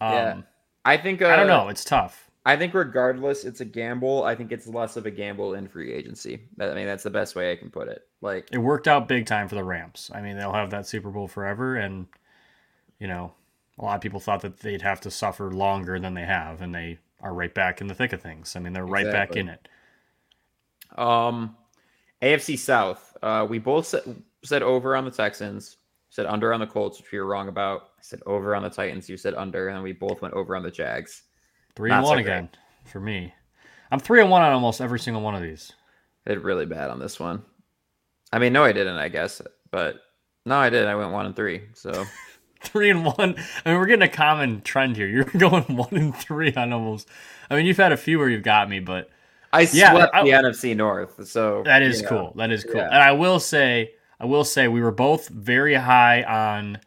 Um, Yeah. I think uh, I don't know. It's tough. I think regardless, it's a gamble. I think it's less of a gamble in free agency. I mean, that's the best way I can put it. Like, It worked out big time for the Rams. I mean, they'll have that Super Bowl forever, and you know, a lot of people thought that they'd have to suffer longer than they have, and they are right back in the thick of things. I mean, they're right back in it. um, AFC South. Uh, we both said, said over on the Texans. Said under on the Colts, which we were wrong about. I said over on the Titans. You said under, and we both went over on the Jags. Three Not and so one great. again for me. I'm three and one on almost every single one of these. Did really bad on this one. I mean, no, I didn't. I guess, but no, I did. I went one and three. So Three and one. I mean, we're getting a common trend here. You're going one and three on almost. I mean, you've had a few where you've got me, but I Yeah, swept I- the NFC North. So That is know. cool. That is cool. Yeah. And I will say, I will say, we were both very high on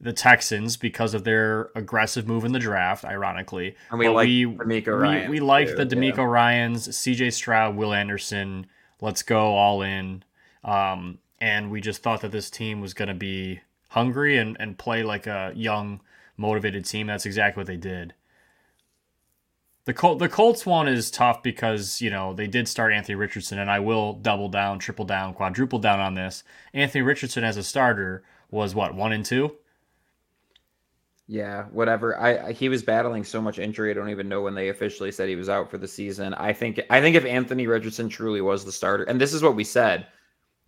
the Texans because of their aggressive move in the draft. Ironically, And we But like we, DeMeco we, we liked too, the yeah. DeMeco Ryans, C.J. Stroud, Will Anderson. Let's go all in. Um, and we just thought that this team was going to be hungry and, and play like a young, motivated team. That's exactly what they did. The Col- the Colts one is tough because you know they did start Anthony Richardson, and I will double down, triple down, quadruple down on this. Anthony Richardson as a starter was what one and two. Yeah, whatever. I, I he was battling so much injury. I don't even know when they officially said he was out for the season. I think I think if Anthony Richardson truly was the starter, and this is what we said,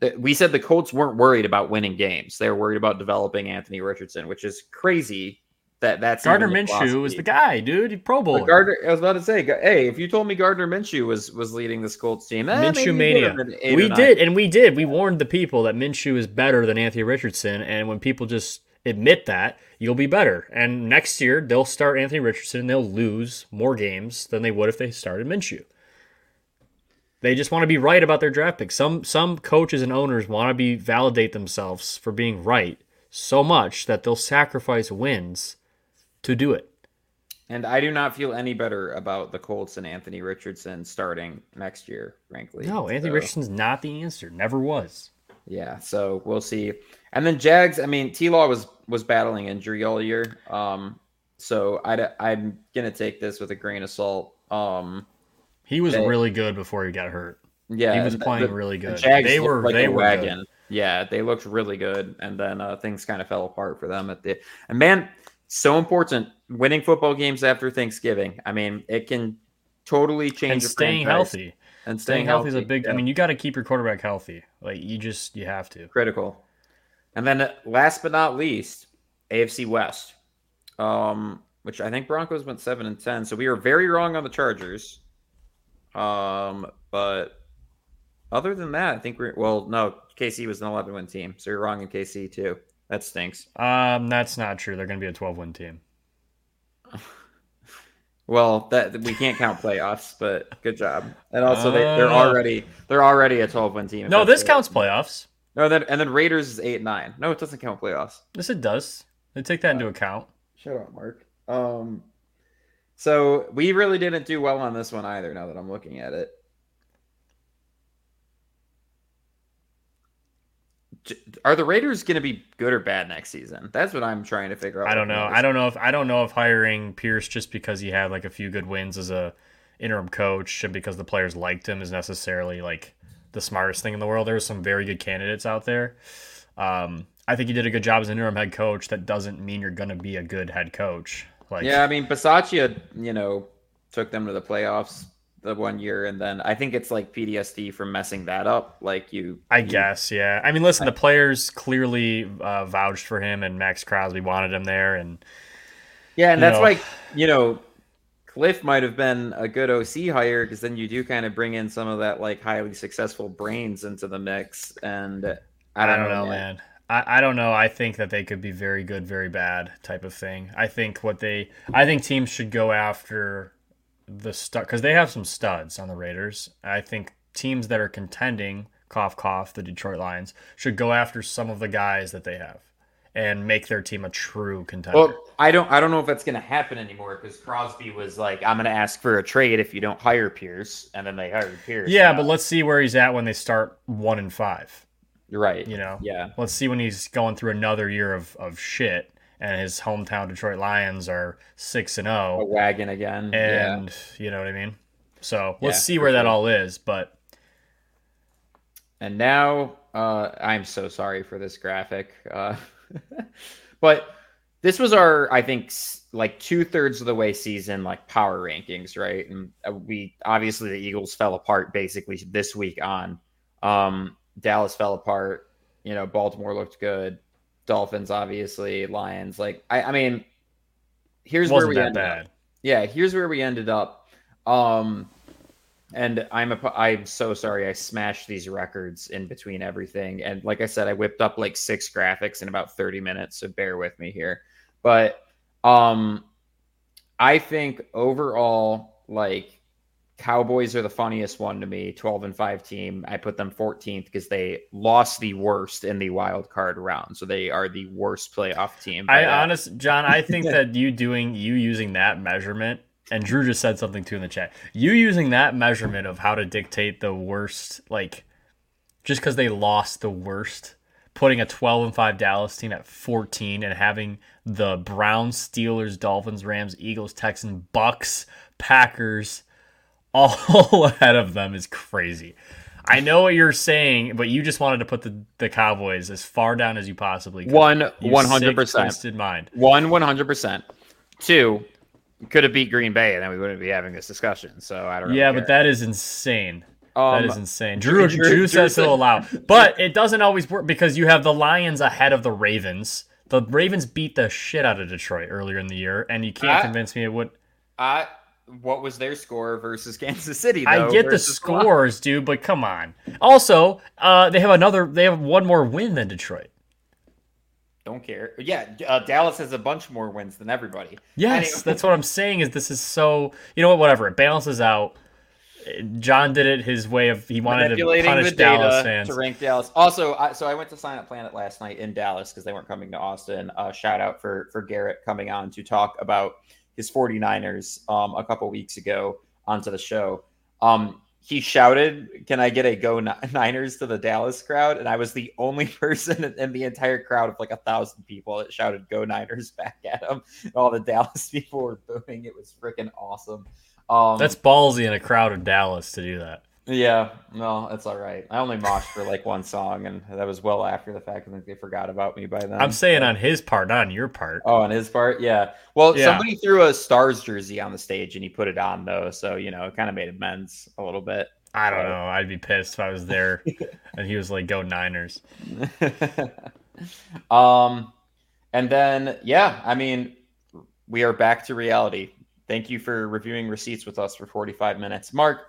that we said the Colts weren't worried about winning games. They were worried about developing Anthony Richardson, which is crazy. That that's Gardner Minshew was the guy, dude. He Pro Bowl. Gardner, I was about to say, hey, if you told me Gardner Minshew was was leading this Colts team, eh, Minshew mania. have been eight or We did, and we did. We warned the people that Minshew is better than Anthony Richardson, and when people just admit that, you'll be better. And next year they'll start Anthony Richardson, and they'll lose more games than they would if they started Minshew. They just want to be right about their draft picks. Some some coaches and owners want to be validate themselves for being right so much that they'll sacrifice wins to do it. And I do not feel any better about the Colts and Anthony Richardson starting next year, frankly. No, Anthony So- Richardson's not the answer. Never was. Yeah, so we'll see. And then Jags, I mean, T Law was was battling injury all year. Um, so I I'm gonna take this with a grain of salt. Um, He was They- really good before he got hurt. yeah, He was playing the- really good. Jags They were- like they were wagon. good. Yeah, they looked really good, and then uh, things kind of fell apart for them at the. And man, so important winning football games after Thanksgiving. I mean, it can totally change and staying healthy. And Staying healthy is a big. I mean, you got to keep your quarterback healthy. Like you just you have to. critical. And then last but not least, AFC West, um, which I think Broncos went seven and ten. So we were very wrong on the Chargers. Um, but other than that, I think we're well. No, KC was an eleven win team, so you're wrong in KC too. That stinks. Um, that's not true. They're going to be a 12 win team. Well, that we can't count playoffs, but good job. And also, they, they're Uh. already they're already a twelve win team. No, this counts playoffs. No, then and then Raiders is eight nine. No, it doesn't count playoffs. Yes, it does. They take that into account. Shut up, Mark. Um, so we really didn't do well on this one either. Now that I'm looking at it, are the Raiders going to be good or bad next season? That's what I'm trying to figure out. I don't know. I don't know if I don't know if hiring Pierce just because he had like a few good wins as a interim coach and because the players liked him is necessarily like the smartest thing in the world. There were some very good candidates out there. Um, I think he did a good job as an interim head coach. That doesn't mean you're going to be a good head coach. Like, Yeah, I mean, Bisaccia, you know, took them to the playoffs the one year, and then I think it's like PTSD from messing that up. Like you, I you- guess, yeah. I mean, listen, the players clearly uh, vouched for him, and Maxx Crosby wanted him there, and Yeah, and that's know. like you know, Cliff might have been a good OC hire because then you do kind of bring in some of that like highly successful brains into the mix, and I don't, know, man. I, I don't know. I think that they could be very good, very bad type of thing. I think what they, I think teams should go after the stud because they have some studs on the Raiders. I think teams that are contending, cough cough, the Detroit Lions should go after some of the guys that they have and make their team a true contender. Well, I don't, I don't know if that's going to happen anymore because Crosby was like, "I'm going to ask for a trade if you don't hire Pierce," and then they hired Pierce. yeah, Now- but let's see where he's at when they start one and five. you're right. You know, Yeah, let's see when he's going through another year of, of shit and his hometown Detroit Lions are six and oh. A wagon again. yeah. and you know what I mean. So let's Yeah, see where that all is. But And now uh, I'm so sorry for this graphic. Uh, but this was our, I think, like two thirds of the way season, like power rankings, right? And uh, we obviously the Eagles fell apart basically this week on. Um, Dallas fell apart. You know, Baltimore looked good. Dolphins, obviously, Lions. Like, I, I mean, here's where we ended up bad. yeah here's where we ended up um and i'm a i'm so sorry i smashed these records in between everything. And like i said i whipped up like six graphics in about 30 minutes so bear with me here. But um i think overall like cowboys are the funniest one to me 12 and 5 team. I put them 14th because they lost the worst in the wild card round. So they are the worst playoff team. I by honest, Jon, I think that you doing you using that measurement, and Drew just said something too in the chat. You using that measurement of how to dictate the worst, like just because they lost the worst, putting a 12 and 5 Dallas team at 14 and having the Browns, Steelers, Dolphins, Rams, Eagles, Texans, Bucks, Packers all ahead of them is crazy. I know what you're saying, but you just wanted to put the, the Cowboys as far down as you possibly could. one 100% sick, twisted mind. One, one hundred percent. Two, could have beat Green Bay, and then we wouldn't be having this discussion. So I don't. Really Yeah, care. but that is insane. um, that is insane. Drew, Drew- Drew, Drew says said- he'll allow, but it doesn't always work because you have the Lions ahead of the Ravens. The Ravens beat the shit out of Detroit earlier in the year, and you can't I- convince me it would. I, what was their score versus Kansas City? I get the scores, dude, but come on. Also, uh, they have another. They have one more win than Detroit. Don't care. Yeah, uh, Dallas has a bunch more wins than everybody. Yes, that's what I'm saying. Is this is so? You know what? Whatever. It balances out. Jon did it his way of he wanted to punish the Dallas fans. to rank Dallas. Also, I, so I went to Silent Planet last night in Dallas because they weren't coming to Austin. Uh, shout out for for Garrett coming on to talk about his 49ers um, a couple weeks ago onto the show. Um, he shouted, "Can I get a go Niners to the Dallas crowd?" And I was the only person in- in the entire crowd of like a thousand people that shouted "Go Niners" back at him. And all the Dallas people were booing. It was freaking awesome. Um, That's ballsy in a crowd of Dallas to do that. Yeah, no, it's all right. I only moshed for like one song, and that was well after the fact. I think they forgot about me by then. I'm saying on his part, not on your part. Oh, on his part, yeah. Well, Yeah. somebody threw a Stars jersey on the stage, and he put it on though, so you know, it kind of made amends a little bit. I don't know. I'd be pissed if I was there and he was like, "Go Niners." um, and then yeah, I mean, we are back to reality. Thank you for reviewing receipts with us for 45 minutes, Mark.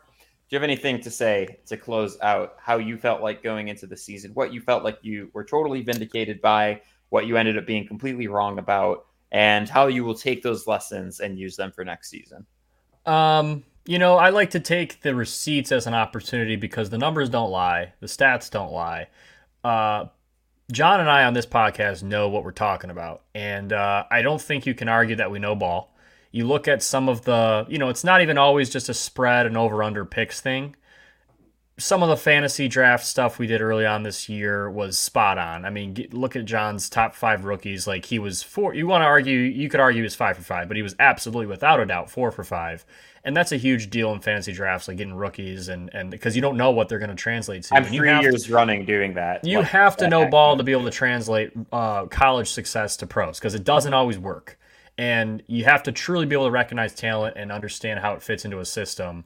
Do you have anything to say to close out how you felt like going into the season? What you felt like you were totally vindicated by, what you ended up being completely wrong about, and how you will take those lessons and use them for next season? Um, you know, I like to take the receipts as an opportunity because the numbers don't lie, the stats don't lie. Uh, Jon and I on this podcast know what we're talking about, and uh, I don't think you can argue that we know ball. You look at some of the, you know, it's not even always just a spread and over under picks thing. Some of the fantasy draft stuff we did early on this year was spot on. I mean, get, look at Jon's top five rookies. Like he was four. You want to argue? You could argue he was five for five, but he was absolutely without a doubt four for five, and that's a huge deal in fantasy drafts, like getting rookies and and because you don't know what they're going to translate to. I'm And three have to- years running doing that. you Like, have to know ball to be able to translate uh, college success to pros because it doesn't always work. And you have to truly be able to recognize talent and understand how it fits into a system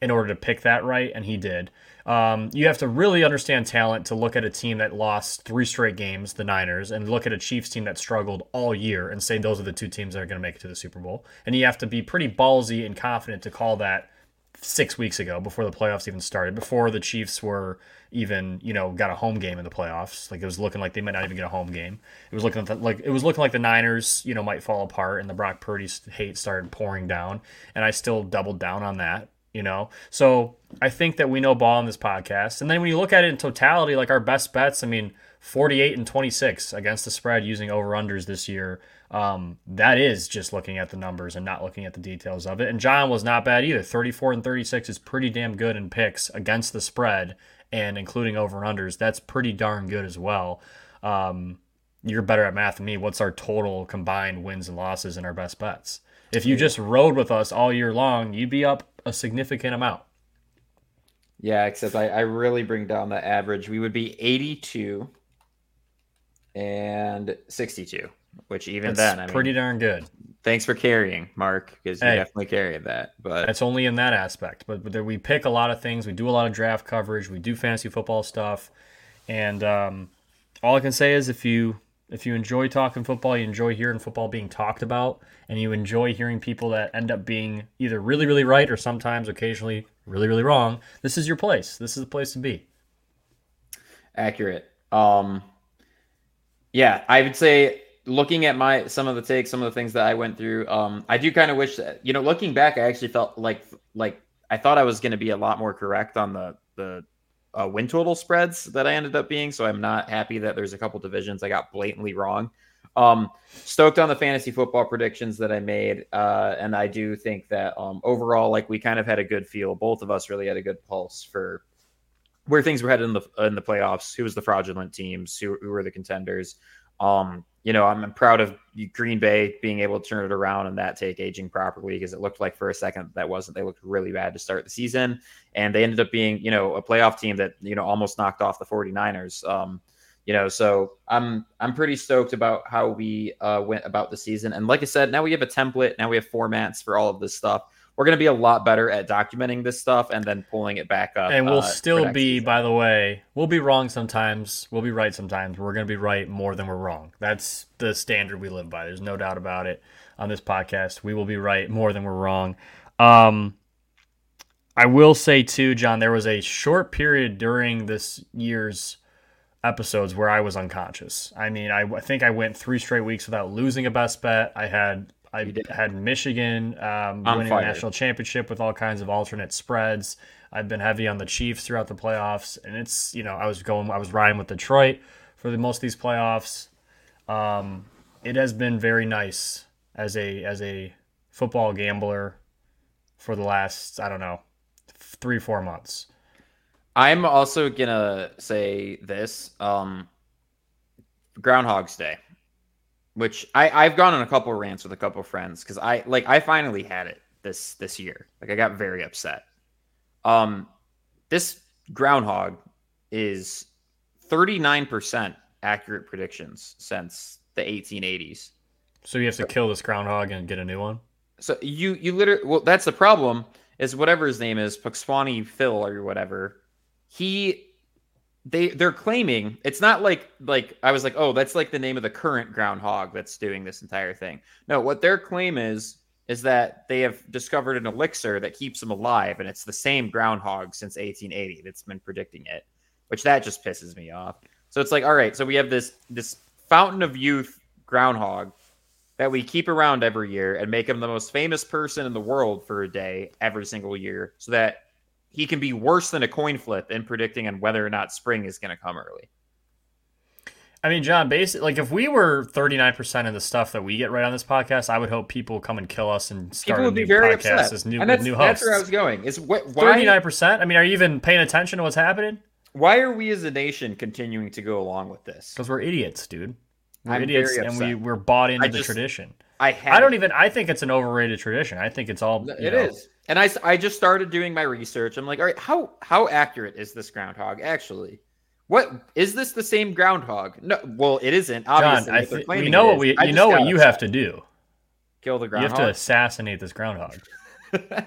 in order to pick that right. And he did. Um, you have to really understand talent to look at a team that lost three straight games, the Niners, and look at a Chiefs team that struggled all year and say those are the two teams that are going to make it to the Super Bowl. And you have to be pretty ballsy and confident to call that six weeks ago before the playoffs even started, before the Chiefs were even, you know, got a home game in the playoffs. Like it was looking like they might not even get a home game. It was looking like it was looking like the Niners, you know, might fall apart and the Brock Purdy hate started pouring down. And I still doubled down on that, you know. So I think that we know ball on this podcast. And then when you look at it in totality, like our best bets, I mean, 48 and 26 against the spread using over unders this year. Um, that is just looking at the numbers and not looking at the details of it. And Jon was not bad either. 34 and 36 is pretty damn good in picks against the spread and including over and unders. That's pretty darn good as well. Um, you're better at math than me. What's our total combined wins and losses in our best bets? If you just rode with us all year long, you'd be up a significant amount. Yeah, except I, I really bring down the average. We would be 82 and 62, which even That's then, I mean, pretty darn good. thanks for carrying, Mark, because you Hey. definitely carried that. But That's only in that aspect. But, but there, we pick a lot of things. We do a lot of draft coverage. We do fantasy football stuff. And um, all I can say is if you if you enjoy talking football, you enjoy hearing football being talked about, and you enjoy hearing people that end up being either really, really right or sometimes occasionally really, really wrong, this is your place. This is the place to be. accurate. Um, yeah, I would say looking at my some of the takes, some of the things that I went through, um, I do kind of wish that you know, looking back, I actually felt like like I thought I was going to be a lot more correct on the the uh, win total spreads that I ended up being. So I'm not happy that there's a couple divisions I got blatantly wrong. Um, stoked on the fantasy football predictions that I made, uh, and I do think that um, overall, like we kind of had a good feel. Both of us really had a good pulse for where things were headed in the in the playoffs. Who was the fraudulent teams? Who, who were the contenders? Um, you know, I'm proud of Green Bay being able to turn it around and that take aging properly because it looked like for a second that wasn't. They looked really bad to start the season, and they ended up being you know a playoff team that you know almost knocked off the 49ers. Um, you know, so I'm I'm pretty stoked about how we uh, went about the season. And like I said, now we have a template. Now we have formats for all of this stuff. We're going to be a lot better at documenting this stuff and then pulling it back up. And we'll uh, still be, season. by the way, we'll be wrong sometimes. We'll be right sometimes. We're going to be right more than we're wrong. That's the standard we live by. There's no doubt about it on this podcast. We will be right more than we're wrong. Um, I will say, too, Jon, there was a short period during this year's episodes where I was unconscious. I mean, I, I think I went three straight weeks without losing a best bet. I had I had Michigan um, winning fire. the national championship with all kinds of alternate spreads. I've been heavy on the Chiefs throughout the playoffs, and it's you know I was going I was riding with Detroit for the most of these playoffs. Um, it has been very nice as a as a football gambler for the last I don't know three four months. I'm also gonna say this. Um, Groundhog's Day, which I I've gone on a couple rants with a couple friends because I like I finally had it this this year. Like I got very upset. Um, this groundhog is 39% accurate predictions since the 1880s. So you have to kill this groundhog and get a new one. So you you literally well that's the problem is whatever his name is Punxsutawney Phil or whatever he they they're claiming it's not like like I was like oh that's like the name of the current groundhog that's doing this entire thing. No what their claim is is that they have discovered an elixir that keeps them alive and it's the same groundhog since 1880 that's been predicting it which that just pisses me off. So it's like all right so we have this this fountain of youth groundhog that we keep around every year and make him the most famous person in the world for a day every single year so that he can be worse than a coin flip in predicting on whether or not spring is going to come early. I mean, Jon, basically, like if we were 39% of the stuff that we get right on this podcast, I would hope people come and kill us and start People a would be new very podcast upset. as new, and that's, new that's where I was going. Is what why 39%? I mean, are you even paying attention to what's happening? why are we as a nation continuing to go along with this? Because we're idiots, dude. We're I'm idiots and we, we're bought into I the just- tradition. I have I don't even, I think it's an overrated tradition. I think it's all, It know, is, and I, I just started doing my research. I'm like, all right, how how accurate is this groundhog actually? What is this the same groundhog? No, well, it isn't. Obviously, Jon, I th- know what we, you know what you have to do. kill the groundhog. You have to assassinate this groundhog.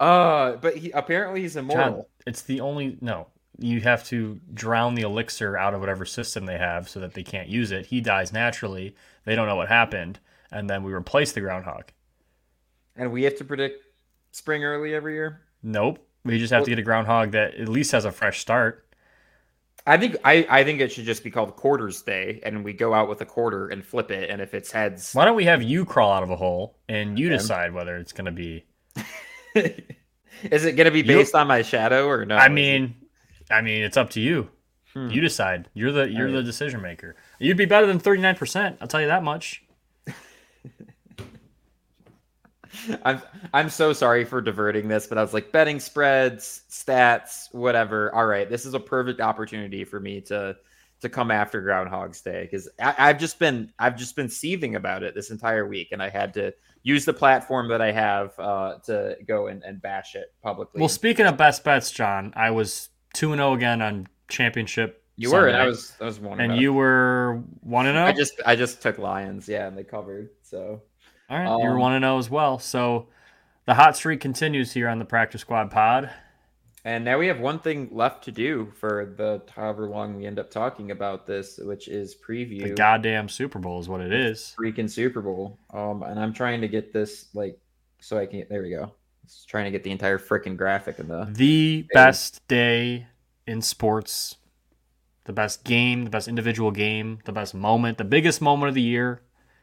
Uh, but he apparently he's Jon, immortal. it's the only, no, you have to drown the elixir out of whatever system they have so that they can't use it. He dies naturally. They don't know what happened. And then we replace the groundhog. And we have to predict spring early every year. Nope. We just have Well- to get a groundhog that at least has a fresh start. I think I, I think it should just be called quarters day, and we go out with a quarter and flip it, and if it's heads, Why don't we have you crawl out of a hole and you Okay. decide whether it's going to be? is it going to be You- based on my shadow or no? I mean, I mean, it's up to you. Hmm. You decide. You're the you're the decision maker. You'd be better than thirty nine percent. I'll tell you that much. I'm I'm so sorry for diverting this, but I was like betting spreads, stats, whatever. All right, this is a perfect opportunity for me to to come after Groundhog's Day because I've just been I've just been seething about it this entire week, and I had to use the platform that I have uh, to go and, and bash it publicly. Well, speaking of best bets, Jon, I was two and zero again on championship. you were, and I was I was one, and up. you were one and zero. I just I just took Lions, yeah, and they covered. So All right, you were Um, one and zero as well. So the hot streak continues here on the Practice Squad Pod. And now we have one thing left to do for the however long we end up talking about this, which is preview The goddamn Super Bowl is what it is. freaking Super Bowl. Um, and I'm trying to get this like so I can. There we go. Just trying to get the entire freaking graphic in the. The best day in sports, the best game, the best individual game, the best moment, the biggest moment of the year.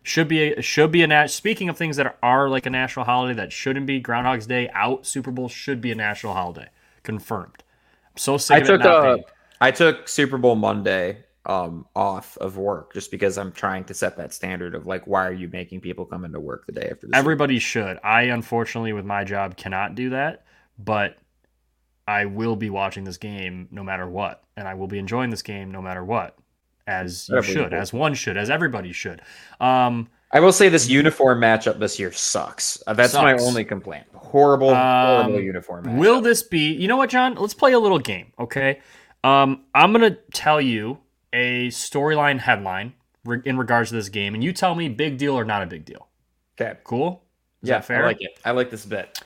Should be a, should be a nat- speaking of things that are like a national holiday that shouldn't be Groundhog's Day out. Super Bowl should be a national holiday. Confirmed. I'm so sick I of took it not uh, being. I took Super Bowl Monday um off of work just because I'm trying to set that standard of like why are you making people come into work the day after the Super Bowl? Everybody should. I unfortunately with my job cannot do that, but I will be watching this game no matter what, and I will be enjoying this game no matter what, as you Whatever should, do. as one should, as everybody should. Um, I will say this uniform matchup this year sucks. Uh, that's my only complaint. Horrible, horrible Um, uniform. Matchup. will this be? You know what, Jon? Let's play a little game, okay? Um, I'm gonna tell you a storyline headline re- in regards to this game, and you tell me big deal or not a big deal. Okay. Cool? Is yeah, that fair? I like it. I like this bit.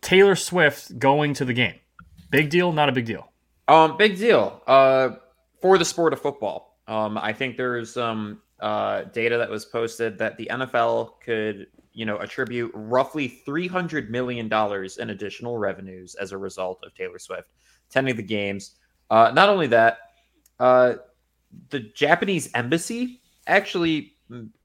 Taylor Swift going to the game. Big deal, not a big deal. Um, big deal. Uh, for the sport of football. Um, I think there's some uh data that was posted that the NFL could, you know, attribute roughly three hundred million dollars in additional revenues as a result of Taylor Swift attending the games. Uh, not only that, uh, the Japanese embassy actually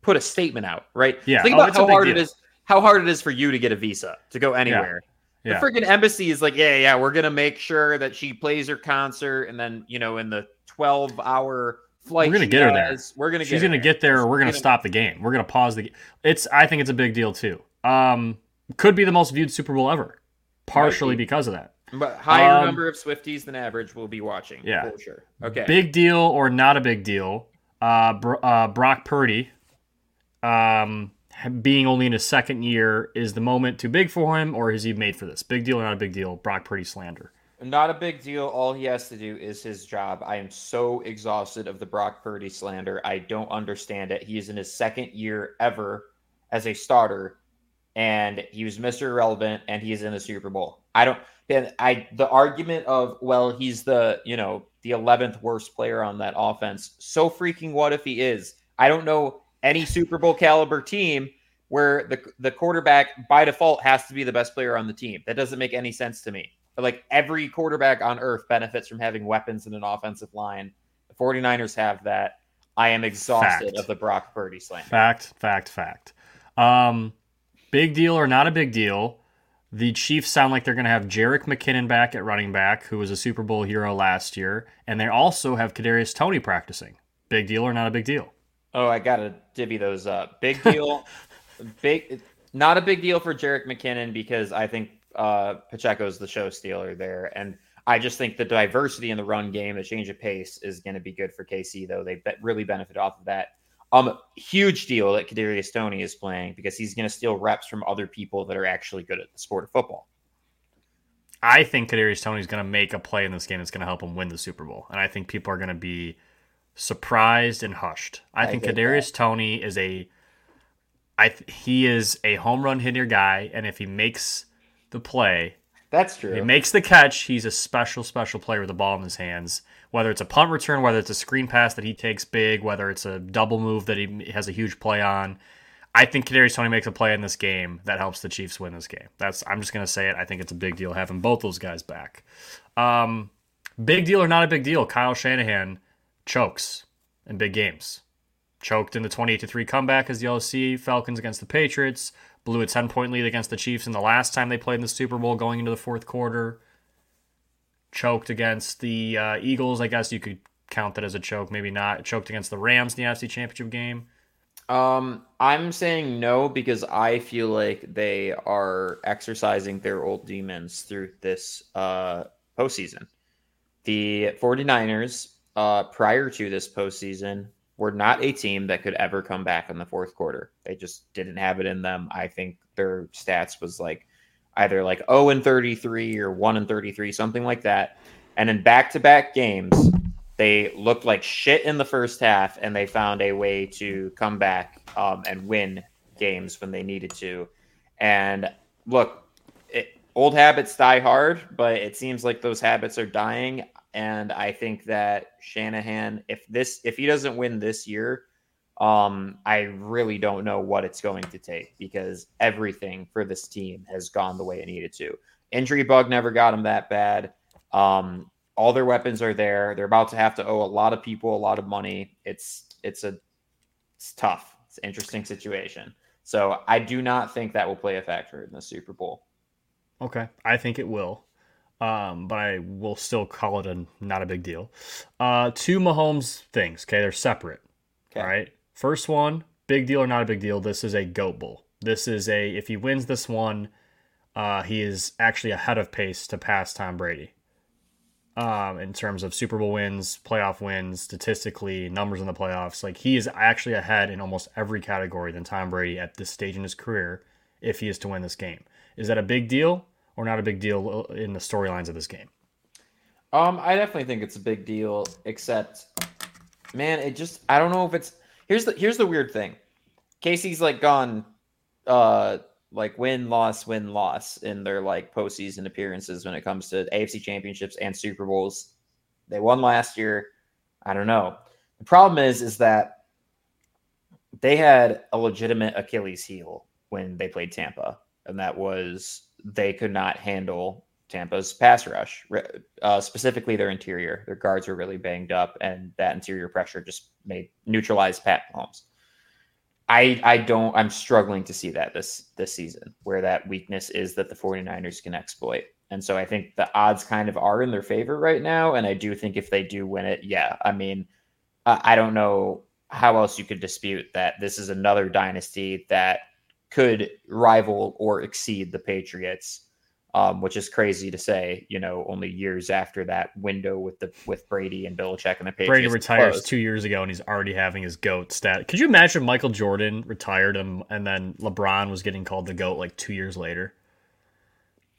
put a statement out. Right? Yeah. Think Oh, about a how hard it deal. is. How hard it is for you to get a visa to go anywhere. Yeah. The freaking embassy is like, yeah, yeah, we're gonna make sure that she plays her concert, and then you know, in the twelve-hour We're gonna get her there. We're gonna She's get gonna get there, or we're gonna Gonna- stop the game. We're gonna pause the game. It's. I think it's a big deal too. Um, could be the most viewed Super Bowl ever, partially be. because of that. But higher Um, number of Swifties than average will be watching. Yeah. for sure. Okay, Big deal or not a big deal? Uh, uh Brock Purdy, um, being only in his second year, is the moment too big for him, or is he made for this? Big deal or not a big deal? Brock Purdy slander. Not a big deal. All he has to do is his job. I am so exhausted of the Brock Purdy slander. I don't understand it. He is in his second year ever as a starter, and he was Mr. Irrelevant, and he is in the Super Bowl. I don't. And I the argument of well, he's the you know the eleventh worst player on that offense. So freaking what if he is? I don't know any Super Bowl caliber team where the the quarterback by default has to be the best player on the team. That doesn't make any sense to me. But like every quarterback on earth benefits from having weapons in an offensive line. The 49ers have that. I am exhausted Fact. of the Brock Purdy slander. Fact, fact, fact. Um, big deal or not a big deal? The Chiefs sound like they're going to have Jerick McKinnon back at running back, who was a Super Bowl hero last year, and they also have Kadarius Toney practicing. Big deal or not a big deal? Oh, I gotta divvy those up. Big deal. big, not a big deal for Jerick McKinnon because I think uh, Pacheco's the show stealer there, and I just think the diversity in the run game, the change of pace, is going to be good for KC. Though they be- really benefit off of that. Um, huge deal that Kadarius Toney is playing because he's going to steal reps from other people that are actually good at the sport of football. I think Kadarius Toney is going to make a play in this game that's going to help him win the Super Bowl, and I think people are going to be surprised and hushed. I, I think Kadarius Toney is a, I th- he is a home run hitter guy, and if he makes the play, That's true. He makes the catch. He's a special, special player with the ball in his hands. Whether it's a punt return, whether it's a screen pass that he takes big, whether it's a double move that he has a huge play on, I think Kadarius Toney makes a play in this game that helps the Chiefs win this game. That's I'm just gonna say it. I think it's a big deal having both those guys back. Um, big deal or not a big deal? Kyle Shanahan chokes in big games. Choked in the 28 to 3 comeback as the LC Falcons against the Patriots. Blew a 10 point lead against the Chiefs in the last time they played in the Super Bowl going into the fourth quarter. Choked against the uh, Eagles. I guess you could count that as a choke. Maybe not. Choked against the Rams in the NFC Championship game. Um, I'm saying no because I feel like they are exercising their old demons through this uh postseason. The 49ers uh, prior to this postseason were not a team that could ever come back in the fourth quarter. They just didn't have it in them. I think their stats was like either like 0 and 33 or 1 and 33, something like that. And in back to back games, they looked like shit in the first half and they found a way to come back um, and win games when they needed to. And look, it, old habits die hard, but it seems like those habits are dying. And I think that Shanahan, if this, if he doesn't win this year, um, I really don't know what it's going to take because everything for this team has gone the way it needed to. Injury bug never got him that bad. Um, all their weapons are there. They're about to have to owe a lot of people a lot of money. It's it's a it's tough. It's an interesting situation. So I do not think that will play a factor in the Super Bowl. Okay, I think it will, um, but I will still call it a not a big deal. Uh, two Mahomes things. Okay, they're separate. Okay. All right. First one, big deal or not a big deal. This is a goat bowl. This is a if he wins this one, uh, he is actually ahead of pace to pass Tom Brady. Um, in terms of Super Bowl wins, playoff wins, statistically, numbers in the playoffs, like he is actually ahead in almost every category than Tom Brady at this stage in his career if he is to win this game. Is that a big deal or not a big deal in the storylines of this game? Um, I definitely think it's a big deal, except man, it just I don't know if it's here's the here's the weird thing. KC's like gone uh like win loss win loss in their like postseason appearances when it comes to AFC championships and Super Bowls. They won last year. I don't know. The problem is is that they had a legitimate Achilles heel when they played Tampa, and that was they could not handle Tampa's pass rush, uh, specifically their interior. Their guards were really banged up, and that interior pressure just made neutralized Pat Mahomes. I I don't I'm struggling to see that this this season where that weakness is that the 49ers can exploit. And so I think the odds kind of are in their favor right now. And I do think if they do win it, yeah, I mean, I don't know how else you could dispute that this is another dynasty that could rival or exceed the Patriots um, which is crazy to say. You know, only years after that window with the with Brady and Belichick and the Patriots. Brady retires closed. two years ago, and he's already having his goat stat. Could you imagine Michael Jordan retired him, and then LeBron was getting called the goat like two years later?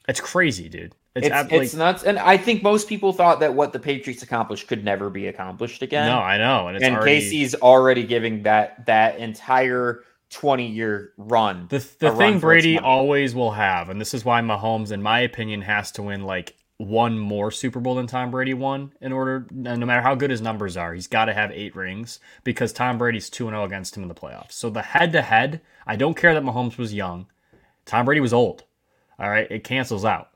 It's crazy, dude. It's, it's, it's, nuts, and I think most people thought that what the Patriots accomplished could never be accomplished again. No, I know, and, and already... KC's already giving that that entire 20 year run. The, the thing Brady always will have, and this is why Mahomes, in my opinion, has to win like one more Super Bowl than Tom Brady won in order, no matter how good his numbers are, he's got to have eight rings because Tom Brady's 2 0 against him in the playoffs. So the head to head, I don't care that Mahomes was young. Tom Brady was old. All right, it cancels out.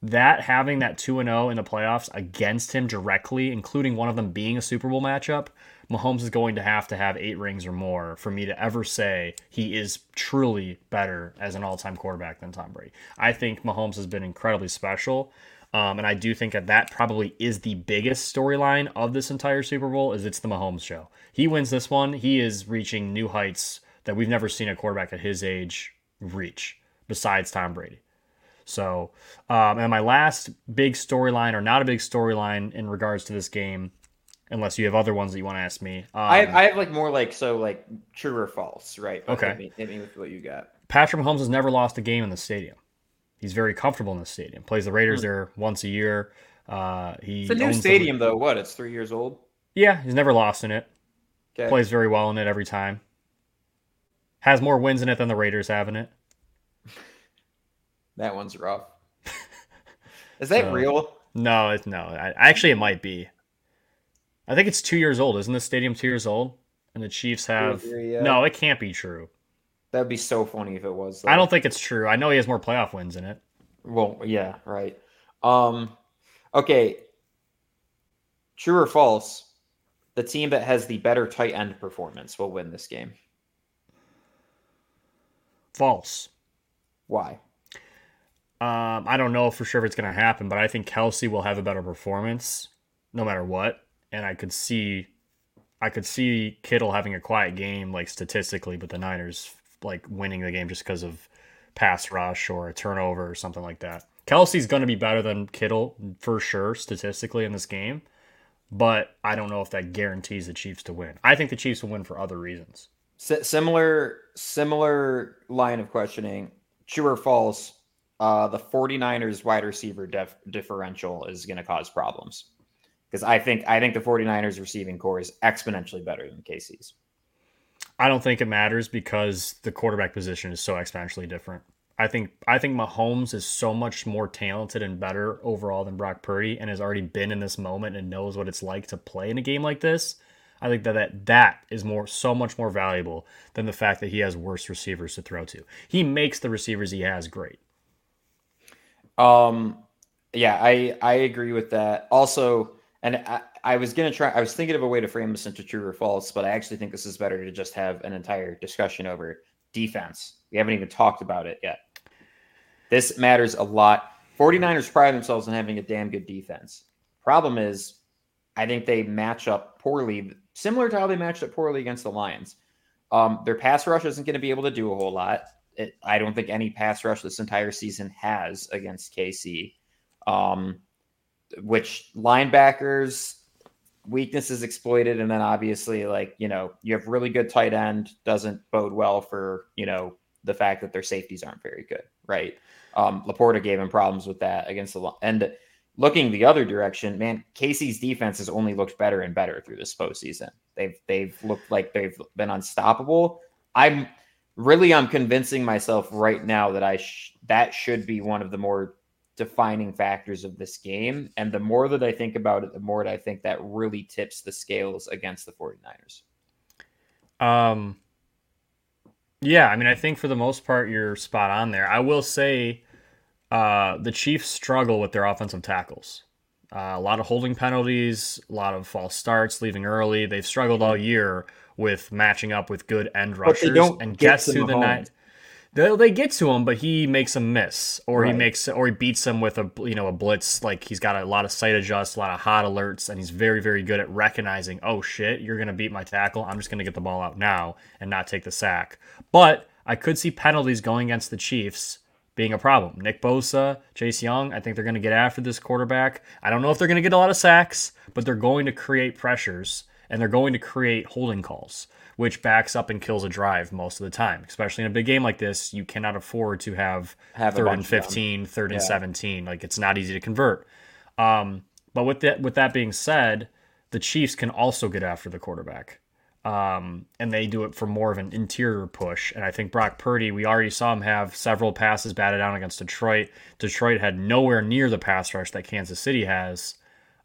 That having that 2 0 in the playoffs against him directly, including one of them being a Super Bowl matchup, Mahomes is going to have to have eight rings or more for me to ever say he is truly better as an all time quarterback than Tom Brady. I think Mahomes has been incredibly special. Um, and I do think that that probably is the biggest storyline of this entire Super Bowl is it's the Mahomes show. He wins this one. He is reaching new heights that we've never seen a quarterback at his age reach besides Tom Brady. So, um, and my last big storyline, or not a big storyline in regards to this game, unless you have other ones that you want to ask me. Um, I, have, I have like more like so like true or false, right? okay, hit me, hit me with what you got. Patrick Mahomes has never lost a game in the stadium. He's very comfortable in the stadium. Plays the Raiders hmm. there once a year. Uh, he it's a new stadium though. What? It's three years old. Yeah, he's never lost in it. Okay. Plays very well in it every time. Has more wins in it than the Raiders have in it. that one's rough. Is that so, real? No, it's no. I, actually, it might be. I think it's two years old. Isn't the stadium two years old? And the Chiefs have yeah. no. It can't be true. That'd be so funny if it was. I don't think it's true. I know he has more playoff wins in it. Well, yeah, right. Um, okay. True or false? The team that has the better tight end performance will win this game. False. Why? Um, I don't know for sure if it's going to happen, but I think Kelce will have a better performance no matter what and I could see I could see Kittle having a quiet game like statistically, but the Niners like winning the game just because of pass rush or a turnover or something like that. Kelce's going to be better than Kittle for sure statistically in this game. but I don't know if that guarantees the Chiefs to win. I think the Chiefs will win for other reasons. S- similar similar line of questioning. True or false? Uh, the 49ers wide receiver def- differential is going to cause problems because I think I think the 49ers receiving core is exponentially better than KC's. I don't think it matters because the quarterback position is so exponentially different. I think I think Mahomes is so much more talented and better overall than Brock Purdy and has already been in this moment and knows what it's like to play in a game like this. I think that that, that is more so much more valuable than the fact that he has worse receivers to throw to. He makes the receivers he has great. Um yeah, I I agree with that. Also, and I, I was gonna try I was thinking of a way to frame this into true or false, but I actually think this is better to just have an entire discussion over defense. We haven't even talked about it yet. This matters a lot. 49ers pride themselves on having a damn good defense. Problem is, I think they match up poorly, similar to how they matched up poorly against the Lions. Um, their pass rush isn't going to be able to do a whole lot. It, I don't think any pass rush this entire season has against KC. Um, which linebackers weaknesses exploited, and then obviously, like you know, you have really good tight end doesn't bode well for you know the fact that their safeties aren't very good, right? Um, LaPorta gave him problems with that against the and looking the other direction, man, KC's defense has only looked better and better through this postseason. They've they've looked like they've been unstoppable. I'm really I'm convincing myself right now that I sh- that should be one of the more defining factors of this game. And the more that I think about it, the more that I think that really tips the scales against the 49ers. Um, yeah, I mean, I think for the most part, you're spot on there. I will say uh, the Chiefs struggle with their offensive tackles. Uh, a lot of holding penalties, a lot of false starts, leaving early. They've struggled all year with matching up with good end rushers. and guess who the night they they get to him, but he makes a miss, or right. he makes, or he beats him with a you know a blitz. Like he's got a lot of sight adjust, a lot of hot alerts, and he's very very good at recognizing. Oh shit, you're gonna beat my tackle. I'm just gonna get the ball out now and not take the sack. But I could see penalties going against the Chiefs being a problem. Nick Bosa, Chase Young, I think they're going to get after this quarterback. I don't know if they're going to get a lot of sacks, but they're going to create pressures and they're going to create holding calls which backs up and kills a drive most of the time. Especially in a big game like this, you cannot afford to have, have third and 15, third yeah. and 17. Like it's not easy to convert. Um, but with that, with that being said, the Chiefs can also get after the quarterback. Um, and they do it for more of an interior push. And I think Brock Purdy, we already saw him have several passes batted down against Detroit. Detroit had nowhere near the pass rush that Kansas City has.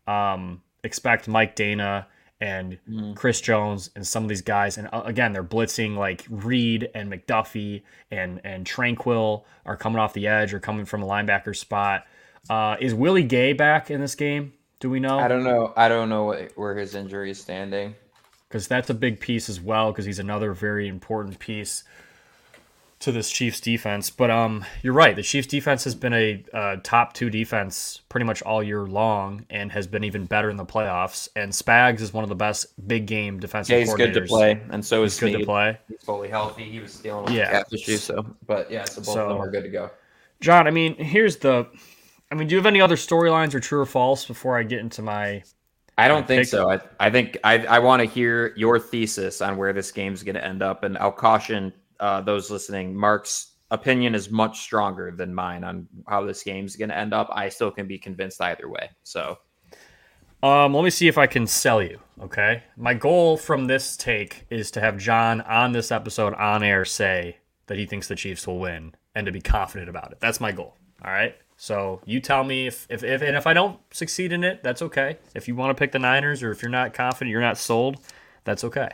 Um, expect Mike Danna and mm. Chris Jones and some of these guys. And uh, again, they're blitzing like Reid and McDuffie and and Tranquill are coming off the edge or coming from a linebacker spot. Uh, is Willie Gay back in this game? Do we know? I don't know. I don't know what, where his injury is standing. Because that's a big piece as well. Because he's another very important piece to this Chiefs defense. But um, you're right. The Chiefs defense has been a uh, top two defense pretty much all year long, and has been even better in the playoffs. And Spags is one of the best big game defensive. Yeah, he's good to play, and so is he's good to play. He's fully healthy. He was dealing with yeah. calf issues, so but yeah, so both so, of them are good to go. Jon, I mean, here's the. I mean, do you have any other storylines or true or false before I get into my I don't think so. I, I think I, I want to hear your thesis on where this game's going to end up, and I'll caution uh, those listening, Mark's opinion is much stronger than mine on how this game's going to end up. I still can be convinced either way. So, um, let me see if I can sell you. Okay, my goal from this take is to have Jon on this episode on air say that he thinks the Chiefs will win and to be confident about it. That's my goal. All right. So you tell me if, if, if and if I don't succeed in it, that's okay. If you want to pick the Niners or if you're not confident, you're not sold, that's okay.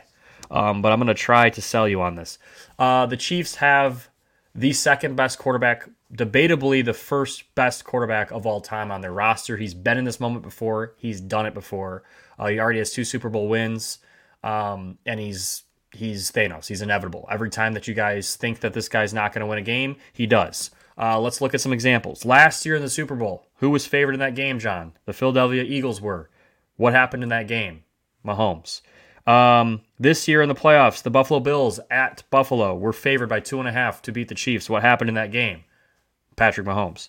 Um, but I'm going to try to sell you on this. Uh, the Chiefs have the second best quarterback, debatably the first best quarterback of all time on their roster. He's been in this moment before. He's done it before. Uh, he already has two Super Bowl wins, um, and he's he's Thanos. He's inevitable. Every time that you guys think that this guy's not going to win a game, he does. Uh, let's look at some examples. Last year in the Super Bowl, who was favored in that game, Jon? The Philadelphia Eagles were. What happened in that game? Mahomes. Um, this year in the playoffs, the Buffalo Bills at Buffalo were favored by two and a half to beat the Chiefs. What happened in that game? Patrick Mahomes.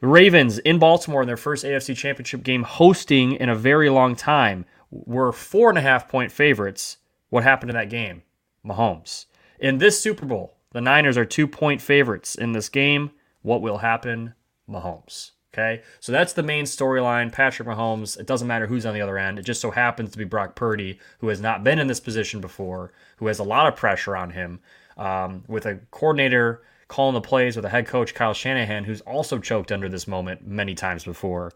The Ravens in Baltimore in their first AFC Championship game, hosting in a very long time. were four and a half point favorites. What happened in that game? Mahomes. In this Super Bowl, the Niners are two point favorites in this game. What will happen? Mahomes. Okay, so that's the main storyline. Patrick Mahomes. It doesn't matter who's on the other end. It just so happens to be Brock Purdy, who has not been in this position before, who has a lot of pressure on him, um, with a coordinator calling the plays with a head coach Kyle Shanahan, who's also choked under this moment many times before.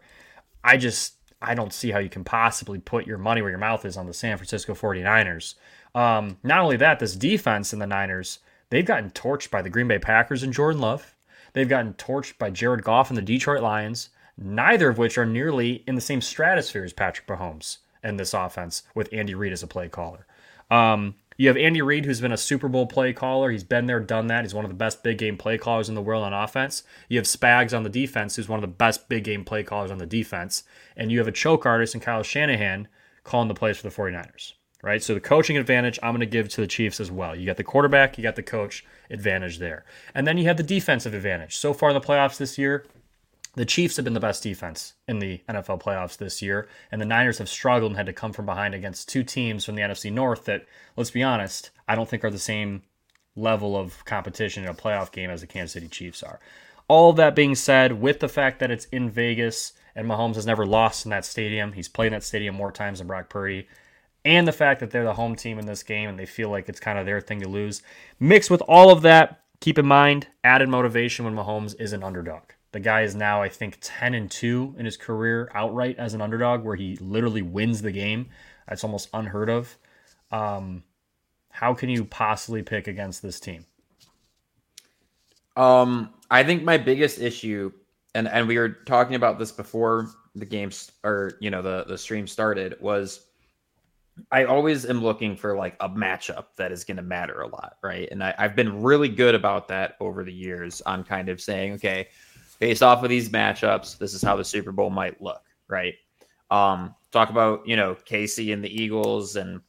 I just I don't see how you can possibly put your money where your mouth is on the San Francisco 49ers. Um, not only that, this defense in the Niners, they've gotten torched by the Green Bay Packers and Jordan Love. They've gotten torched by Jared Goff and the Detroit Lions, neither of which are nearly in the same stratosphere as Patrick Mahomes and this offense with Andy Reid as a play caller. Um, you have Andy Reid, who's been a Super Bowl play caller. He's been there, done that. He's one of the best big game play callers in the world on offense. You have Spags on the defense, who's one of the best big game play callers on the defense. And you have a choke artist in Kyle Shanahan calling the plays for the 49ers right? So the coaching advantage I'm going to give to the Chiefs as well. You got the quarterback, you got the coach advantage there. And then you have the defensive advantage. So far in the playoffs this year, the Chiefs have been the best defense in the NFL playoffs this year, and the Niners have struggled and had to come from behind against two teams from the NFC North that, let's be honest, I don't think are the same level of competition in a playoff game as the Kansas City Chiefs are. All that being said, with the fact that it's in Vegas and Mahomes has never lost in that stadium, he's played in that stadium more times than Brock Purdy and the fact that they're the home team in this game and they feel like it's kind of their thing to lose. Mixed with all of that, keep in mind added motivation when Mahomes is an underdog. The guy is now, I think, 10 and 2 in his career outright as an underdog, where he literally wins the game. That's almost unheard of. Um, how can you possibly pick against this team? Um, I think my biggest issue, and and we were talking about this before the games or you know the the stream started, was I always am looking for like a matchup that is going to matter a lot, right? And I, have been really good about that over the years on kind of saying, okay, based off of these matchups, this is how the Super Bowl might look, right? Um, talk about you know KC and the Eagles and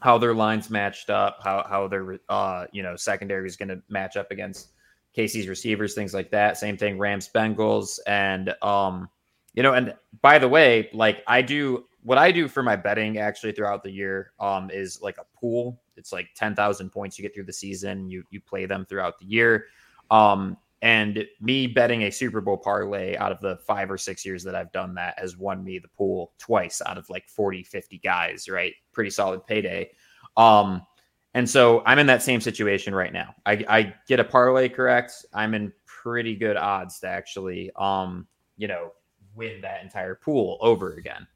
how their lines matched up, how how their uh, you know secondary is going to match up against KC's receivers, things like that. Same thing, Rams, Bengals, and um, you know, and by the way, like I do what I do for my betting actually throughout the year um, is like a pool. It's like 10,000 points you get through the season. You, you play them throughout the year. Um, and me betting a Super Bowl parlay out of the five or six years that I've done that has won me the pool twice out of like 40, 50 guys, right? Pretty solid payday. Um, and so I'm in that same situation right now. I, I get a parlay correct. I'm in pretty good odds to actually, um, you know, win that entire pool over again.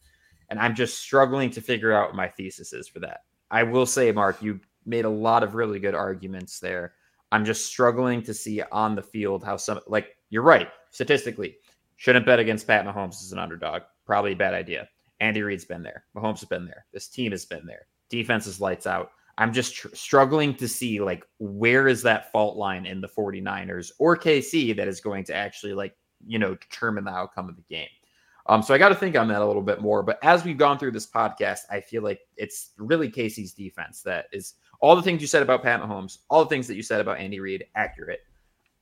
And I'm just struggling to figure out what my thesis is for that. I will say, Mark, you made a lot of really good arguments there. I'm just struggling to see on the field how some, like, you're right. Statistically, shouldn't bet against Pat Mahomes as an underdog. Probably a bad idea. Andy Reid's been there. Mahomes has been there. This team has been there. Defense is lights out. I'm just tr- struggling to see like where is that fault line in the 49ers or KC that is going to actually like, you know, determine the outcome of the game. Um, so I got to think on that a little bit more. But as we've gone through this podcast, I feel like it's really KC's defense that is all the things you said about Pat Mahomes, all the things that you said about Andy Reid, accurate.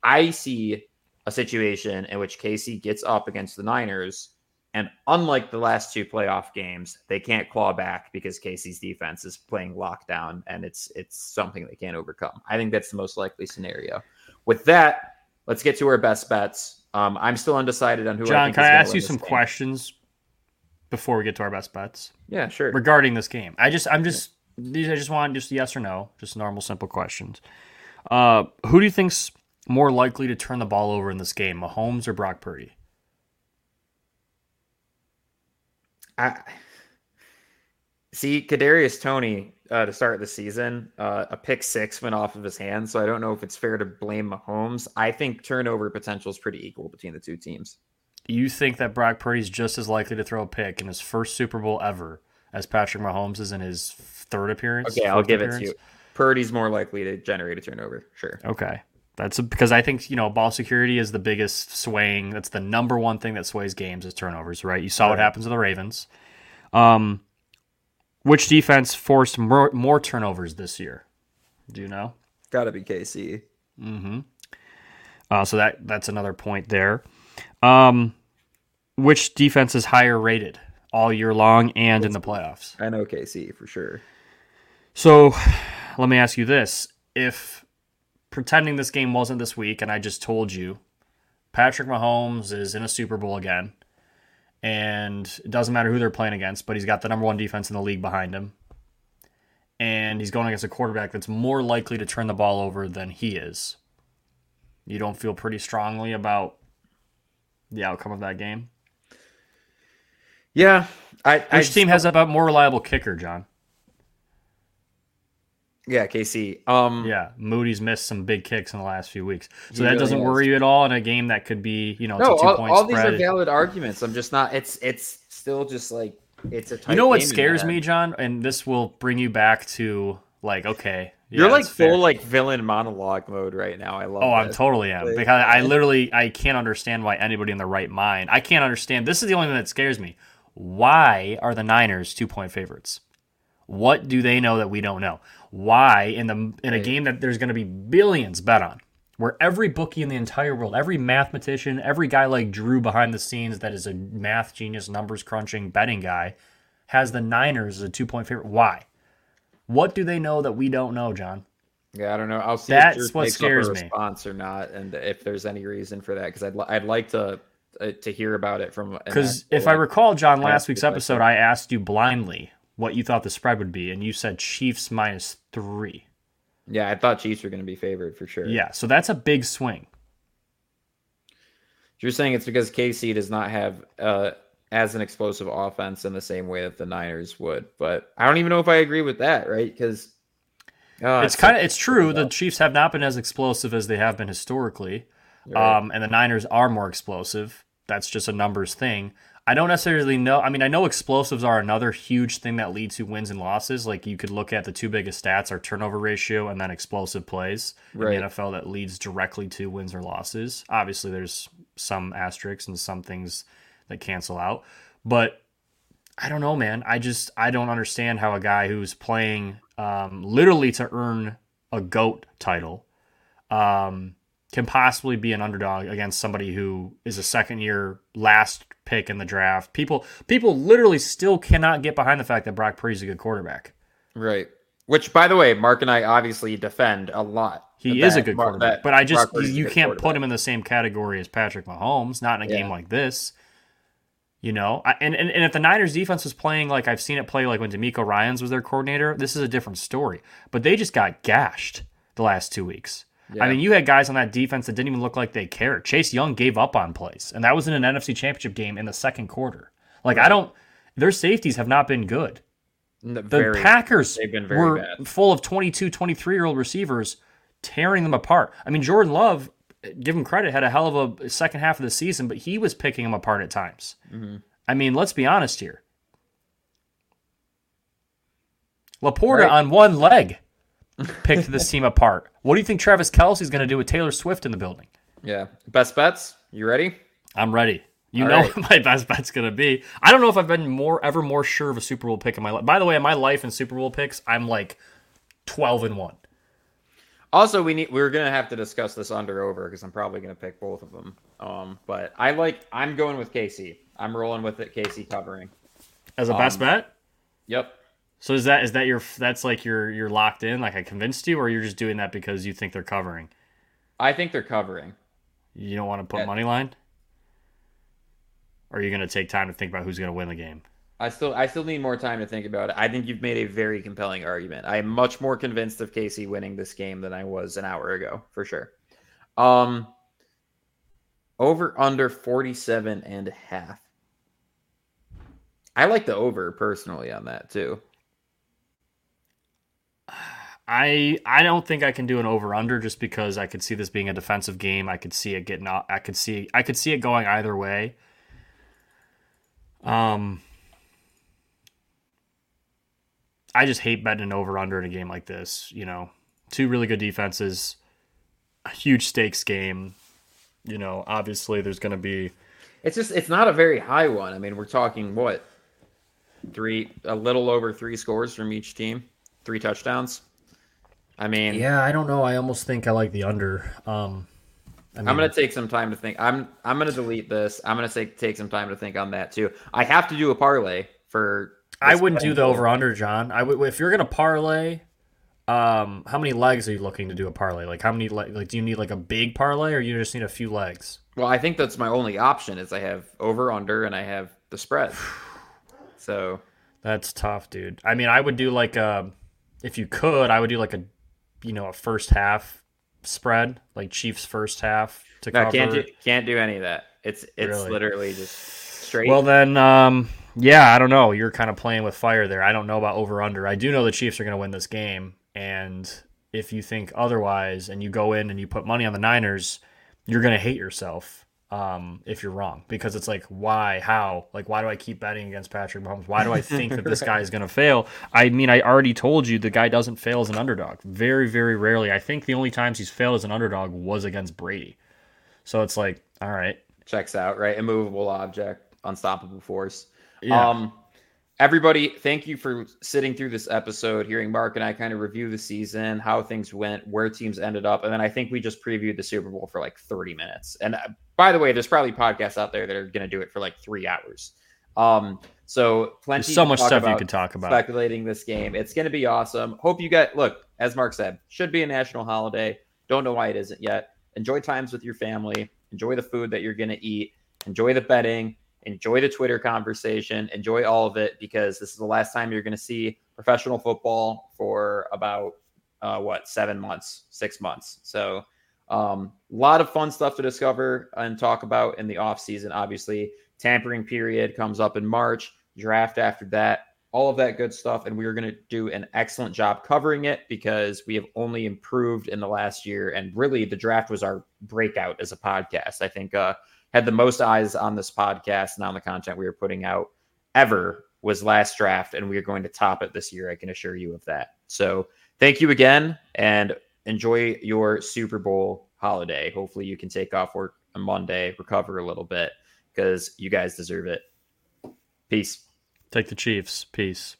I see a situation in which Casey gets up against the Niners, and unlike the last two playoff games, they can't claw back because KC's defense is playing lockdown, and it's it's something they can't overcome. I think that's the most likely scenario. With that, let's get to our best bets. Um, I'm still undecided on who. Jon, I can I ask you some game. questions before we get to our best bets? Yeah, sure. Regarding this game, I just, I'm just, these, I just want just yes or no, just normal, simple questions. Uh, who do you think's more likely to turn the ball over in this game, Mahomes or Brock Purdy? I see Kadarius Toney uh, to start the season. Uh, a pick six went off of his hands, so I don't know if it's fair to blame Mahomes. I think turnover potential is pretty equal between the two teams. You think that Brock Purdy's just as likely to throw a pick in his first Super Bowl ever as Patrick Mahomes is in his third appearance? Okay, I'll give appearance? it to you. Purdy's more likely to generate a turnover. Sure. Okay. That's a, because I think you know ball security is the biggest swaying. That's the number one thing that sways games is turnovers, right? You saw right. what happens to the Ravens. Um, which defense forced more, more turnovers this year? Do you know? Got to be KC. Mm-hmm. Uh, so that that's another point there. Um, which defense is higher rated? all year long and in the playoffs. I know KC for sure. So let me ask you this. If pretending this game wasn't this week and I just told you Patrick Mahomes is in a Super Bowl again, and it doesn't matter who they're playing against, but he's got the number one defense in the league behind him. And he's going against a quarterback that's more likely to turn the ball over than he is. You don't feel pretty strongly about the outcome of that game? Yeah. I, Which I team has a more reliable kicker, Jon? Yeah, KC. Um, Yeah, Moody's missed some big kicks in the last few weeks, so that really doesn't worry you at all in a game that could be, you know, no, two all, point all these are valid arguments. I'm just not. It's it's still just like it's a. Tight you know what game scares me. Jon, and this will bring you back to like, okay, You're like that's fair. full like villain monologue mode right now. I love. Oh, I'm totally am Like, because I literally I can't understand why anybody in the right mind. I can't understand. This is the only thing that scares me. Why are the Niners two point favorites? What do they know that we don't know? Why in the in a Right. game that there's going to be billions bet on, where every bookie in the entire world, every mathematician, every guy like Drew behind the scenes that is a math genius, numbers crunching betting guy, has the Niners as a two point favorite. Why? What do they know that we don't know, Jon? Yeah, I don't know. I'll see That's if Drew what makes scares up me. a response or not, and if there's any reason for that, because I'd li- I'd like to uh, to hear about it from. Because actual, if I recall, Jon, last week's episode. I asked you blindly what you thought the spread would be, and you said Chiefs minus three. yeah, I thought Chiefs were going to be favored for sure. Yeah, so that's a big swing. You're saying it's because KC does not have uh, as an explosive offense in the same way that the Niners would, but I don't even know if I agree with that, right? Because it's kind of it's true. The Chiefs have not been as explosive as they have been historically, Right. um, and the Niners are more explosive. That's just a numbers thing. I don't necessarily know. I mean, I know explosives are another huge thing that leads to wins and losses. Like you could look at the two biggest stats are turnover ratio and then explosive plays Right. in the NFL that leads directly to wins or losses. Obviously, there's some asterisks and some things that cancel out, but I don't know, man. I just I don't understand how a guy who's playing um, literally to earn a goat title um, can possibly be an underdog against somebody who is a second year last pick in the draft. People people literally still cannot get behind the fact that Brock Purdy's a good quarterback. right. Which, by the way, Mark and I obviously defend a lot. He That is a good quarterback, but I just Brock Purdy's a you can't put him in the same category as Patrick Mahomes. Not in a game like this. You know, I, and, and and if the Niners defense was playing like I've seen it play like when DeMeco Ryans was their coordinator, this is a different story. But they just got gashed the last two weeks. Yeah. I mean, you had guys on that defense that didn't even look like they cared. Chase Young gave up on plays, and that was in an NFC Championship game in the second quarter. Like I don't, their safeties have not been good. The very- Packers they've been very were bad. full of 22, 23 year old receivers tearing them apart. I mean, Jordan Love, give him credit, had a hell of a second half of the season, but he was picking them apart at times. Mm-hmm. I mean, let's be honest here. LaPorta Right. on one leg picked this team apart. What do you think Travis Kelce's going to do with Taylor Swift in the building? Yeah. Best bets. You ready? I'm ready. You All know right. what my best bet's going to be. I don't know if I've been more ever more sure of a Super Bowl pick in my life. By the way, in my life and Super Bowl picks, I'm like 12 and 1. Also, we need we're gonna have to discuss this under over because I'm probably gonna pick both of them. Um, but I like I'm going with KC. I'm rolling with it. KC covering. As a best Um, bet? Yep. So is that is that your that's like you're you're locked in like I convinced you or you're just doing that because you think they're covering? I think they're covering. You don't want to put Yeah. money line? Or are you going to take time to think about who's going to win the game? I still I still need more time to think about it. I think you've made a very compelling argument. I am much more convinced of KC winning this game than I was an hour ago, for sure. Um over under 47 and a half. I like the over personally on that too. I I don't think I can do an over under just because I could see this being a defensive game. I could see it getting out. I could see I could see it going either way. Um I just hate betting an over under in a game like this, you know. Two really good defenses, a huge stakes game. You know, obviously there's going to be It's just it's not a very high one. I mean, we're talking what? Three a little over 3 scores from each team, 3 touchdowns. I mean, Yeah, I don't know. I almost think I like the under. Um, I mean, I'm gonna take some time to think. I'm I'm gonna delete this. I'm gonna say take some time to think on that too. I have to do a parlay for. I wouldn't do the over under, Jon. I would if you're gonna parlay. Um, how many legs are you looking to do a parlay? Like how many? le- Like, do you need like a big parlay, or you just need a few legs? Well, I think that's my only option. Is I have over under and I have the spread. So That's tough, dude. I mean, I would do like a, if you could, I would do like a, you know, a first half spread, like Chiefs first half to no, cover. can't do can't do any of that. It's it's Really? literally just straight. Well, then, um, yeah, I don't know. You're kind of playing with fire there. I don't know about over under. I do know the Chiefs are going to win this game, and if you think otherwise, and you go in and you put money on the Niners, you're going to hate yourself. Um, if you're wrong, because it's like, why, how, like, why do I keep betting against Patrick Mahomes? Why do I think that this guy is going to fail? I mean, I already told you the guy doesn't fail as an underdog. Very, very rarely. I think the only times he's failed as an underdog was against Brady. So it's like, all right, checks out, right? Immovable object, unstoppable force. Yeah. Um, everybody, thank you for sitting through this episode, hearing Mark and I kind of review the season, how things went, where teams ended up, and then I think we just previewed the Super Bowl for like 30 minutes. And uh, by the way, there's probably podcasts out there that are going to do it for like three hours. Um, so plenty. There's so much stuff you can talk about. Speculating this game, it's going to be awesome. Hope you get look as Mark said, should be a national holiday. Don't know why it isn't yet. Enjoy times with your family. Enjoy the food that you're going to eat. Enjoy the betting. Enjoy the Twitter conversation. Enjoy all of it because this is the last time you're going to see professional football for about uh, what seven months, six months. So um, a lot of fun stuff to discover and talk about in the off season. Obviously, tampering period comes up in March. Draft after that. All of that good stuff, and we are going to do an excellent job covering it because we have only improved in the last year. And really, the draft was our breakout as a podcast. I think uh, had the most eyes on this podcast and on the content we were putting out ever was last draft, and we are going to top it this year. I can assure you of that. So thank you again, and enjoy your Super Bowl holiday. Hopefully, you can take off work on Monday, recover a little bit because you guys deserve it. Peace. Take the Chiefs. Peace.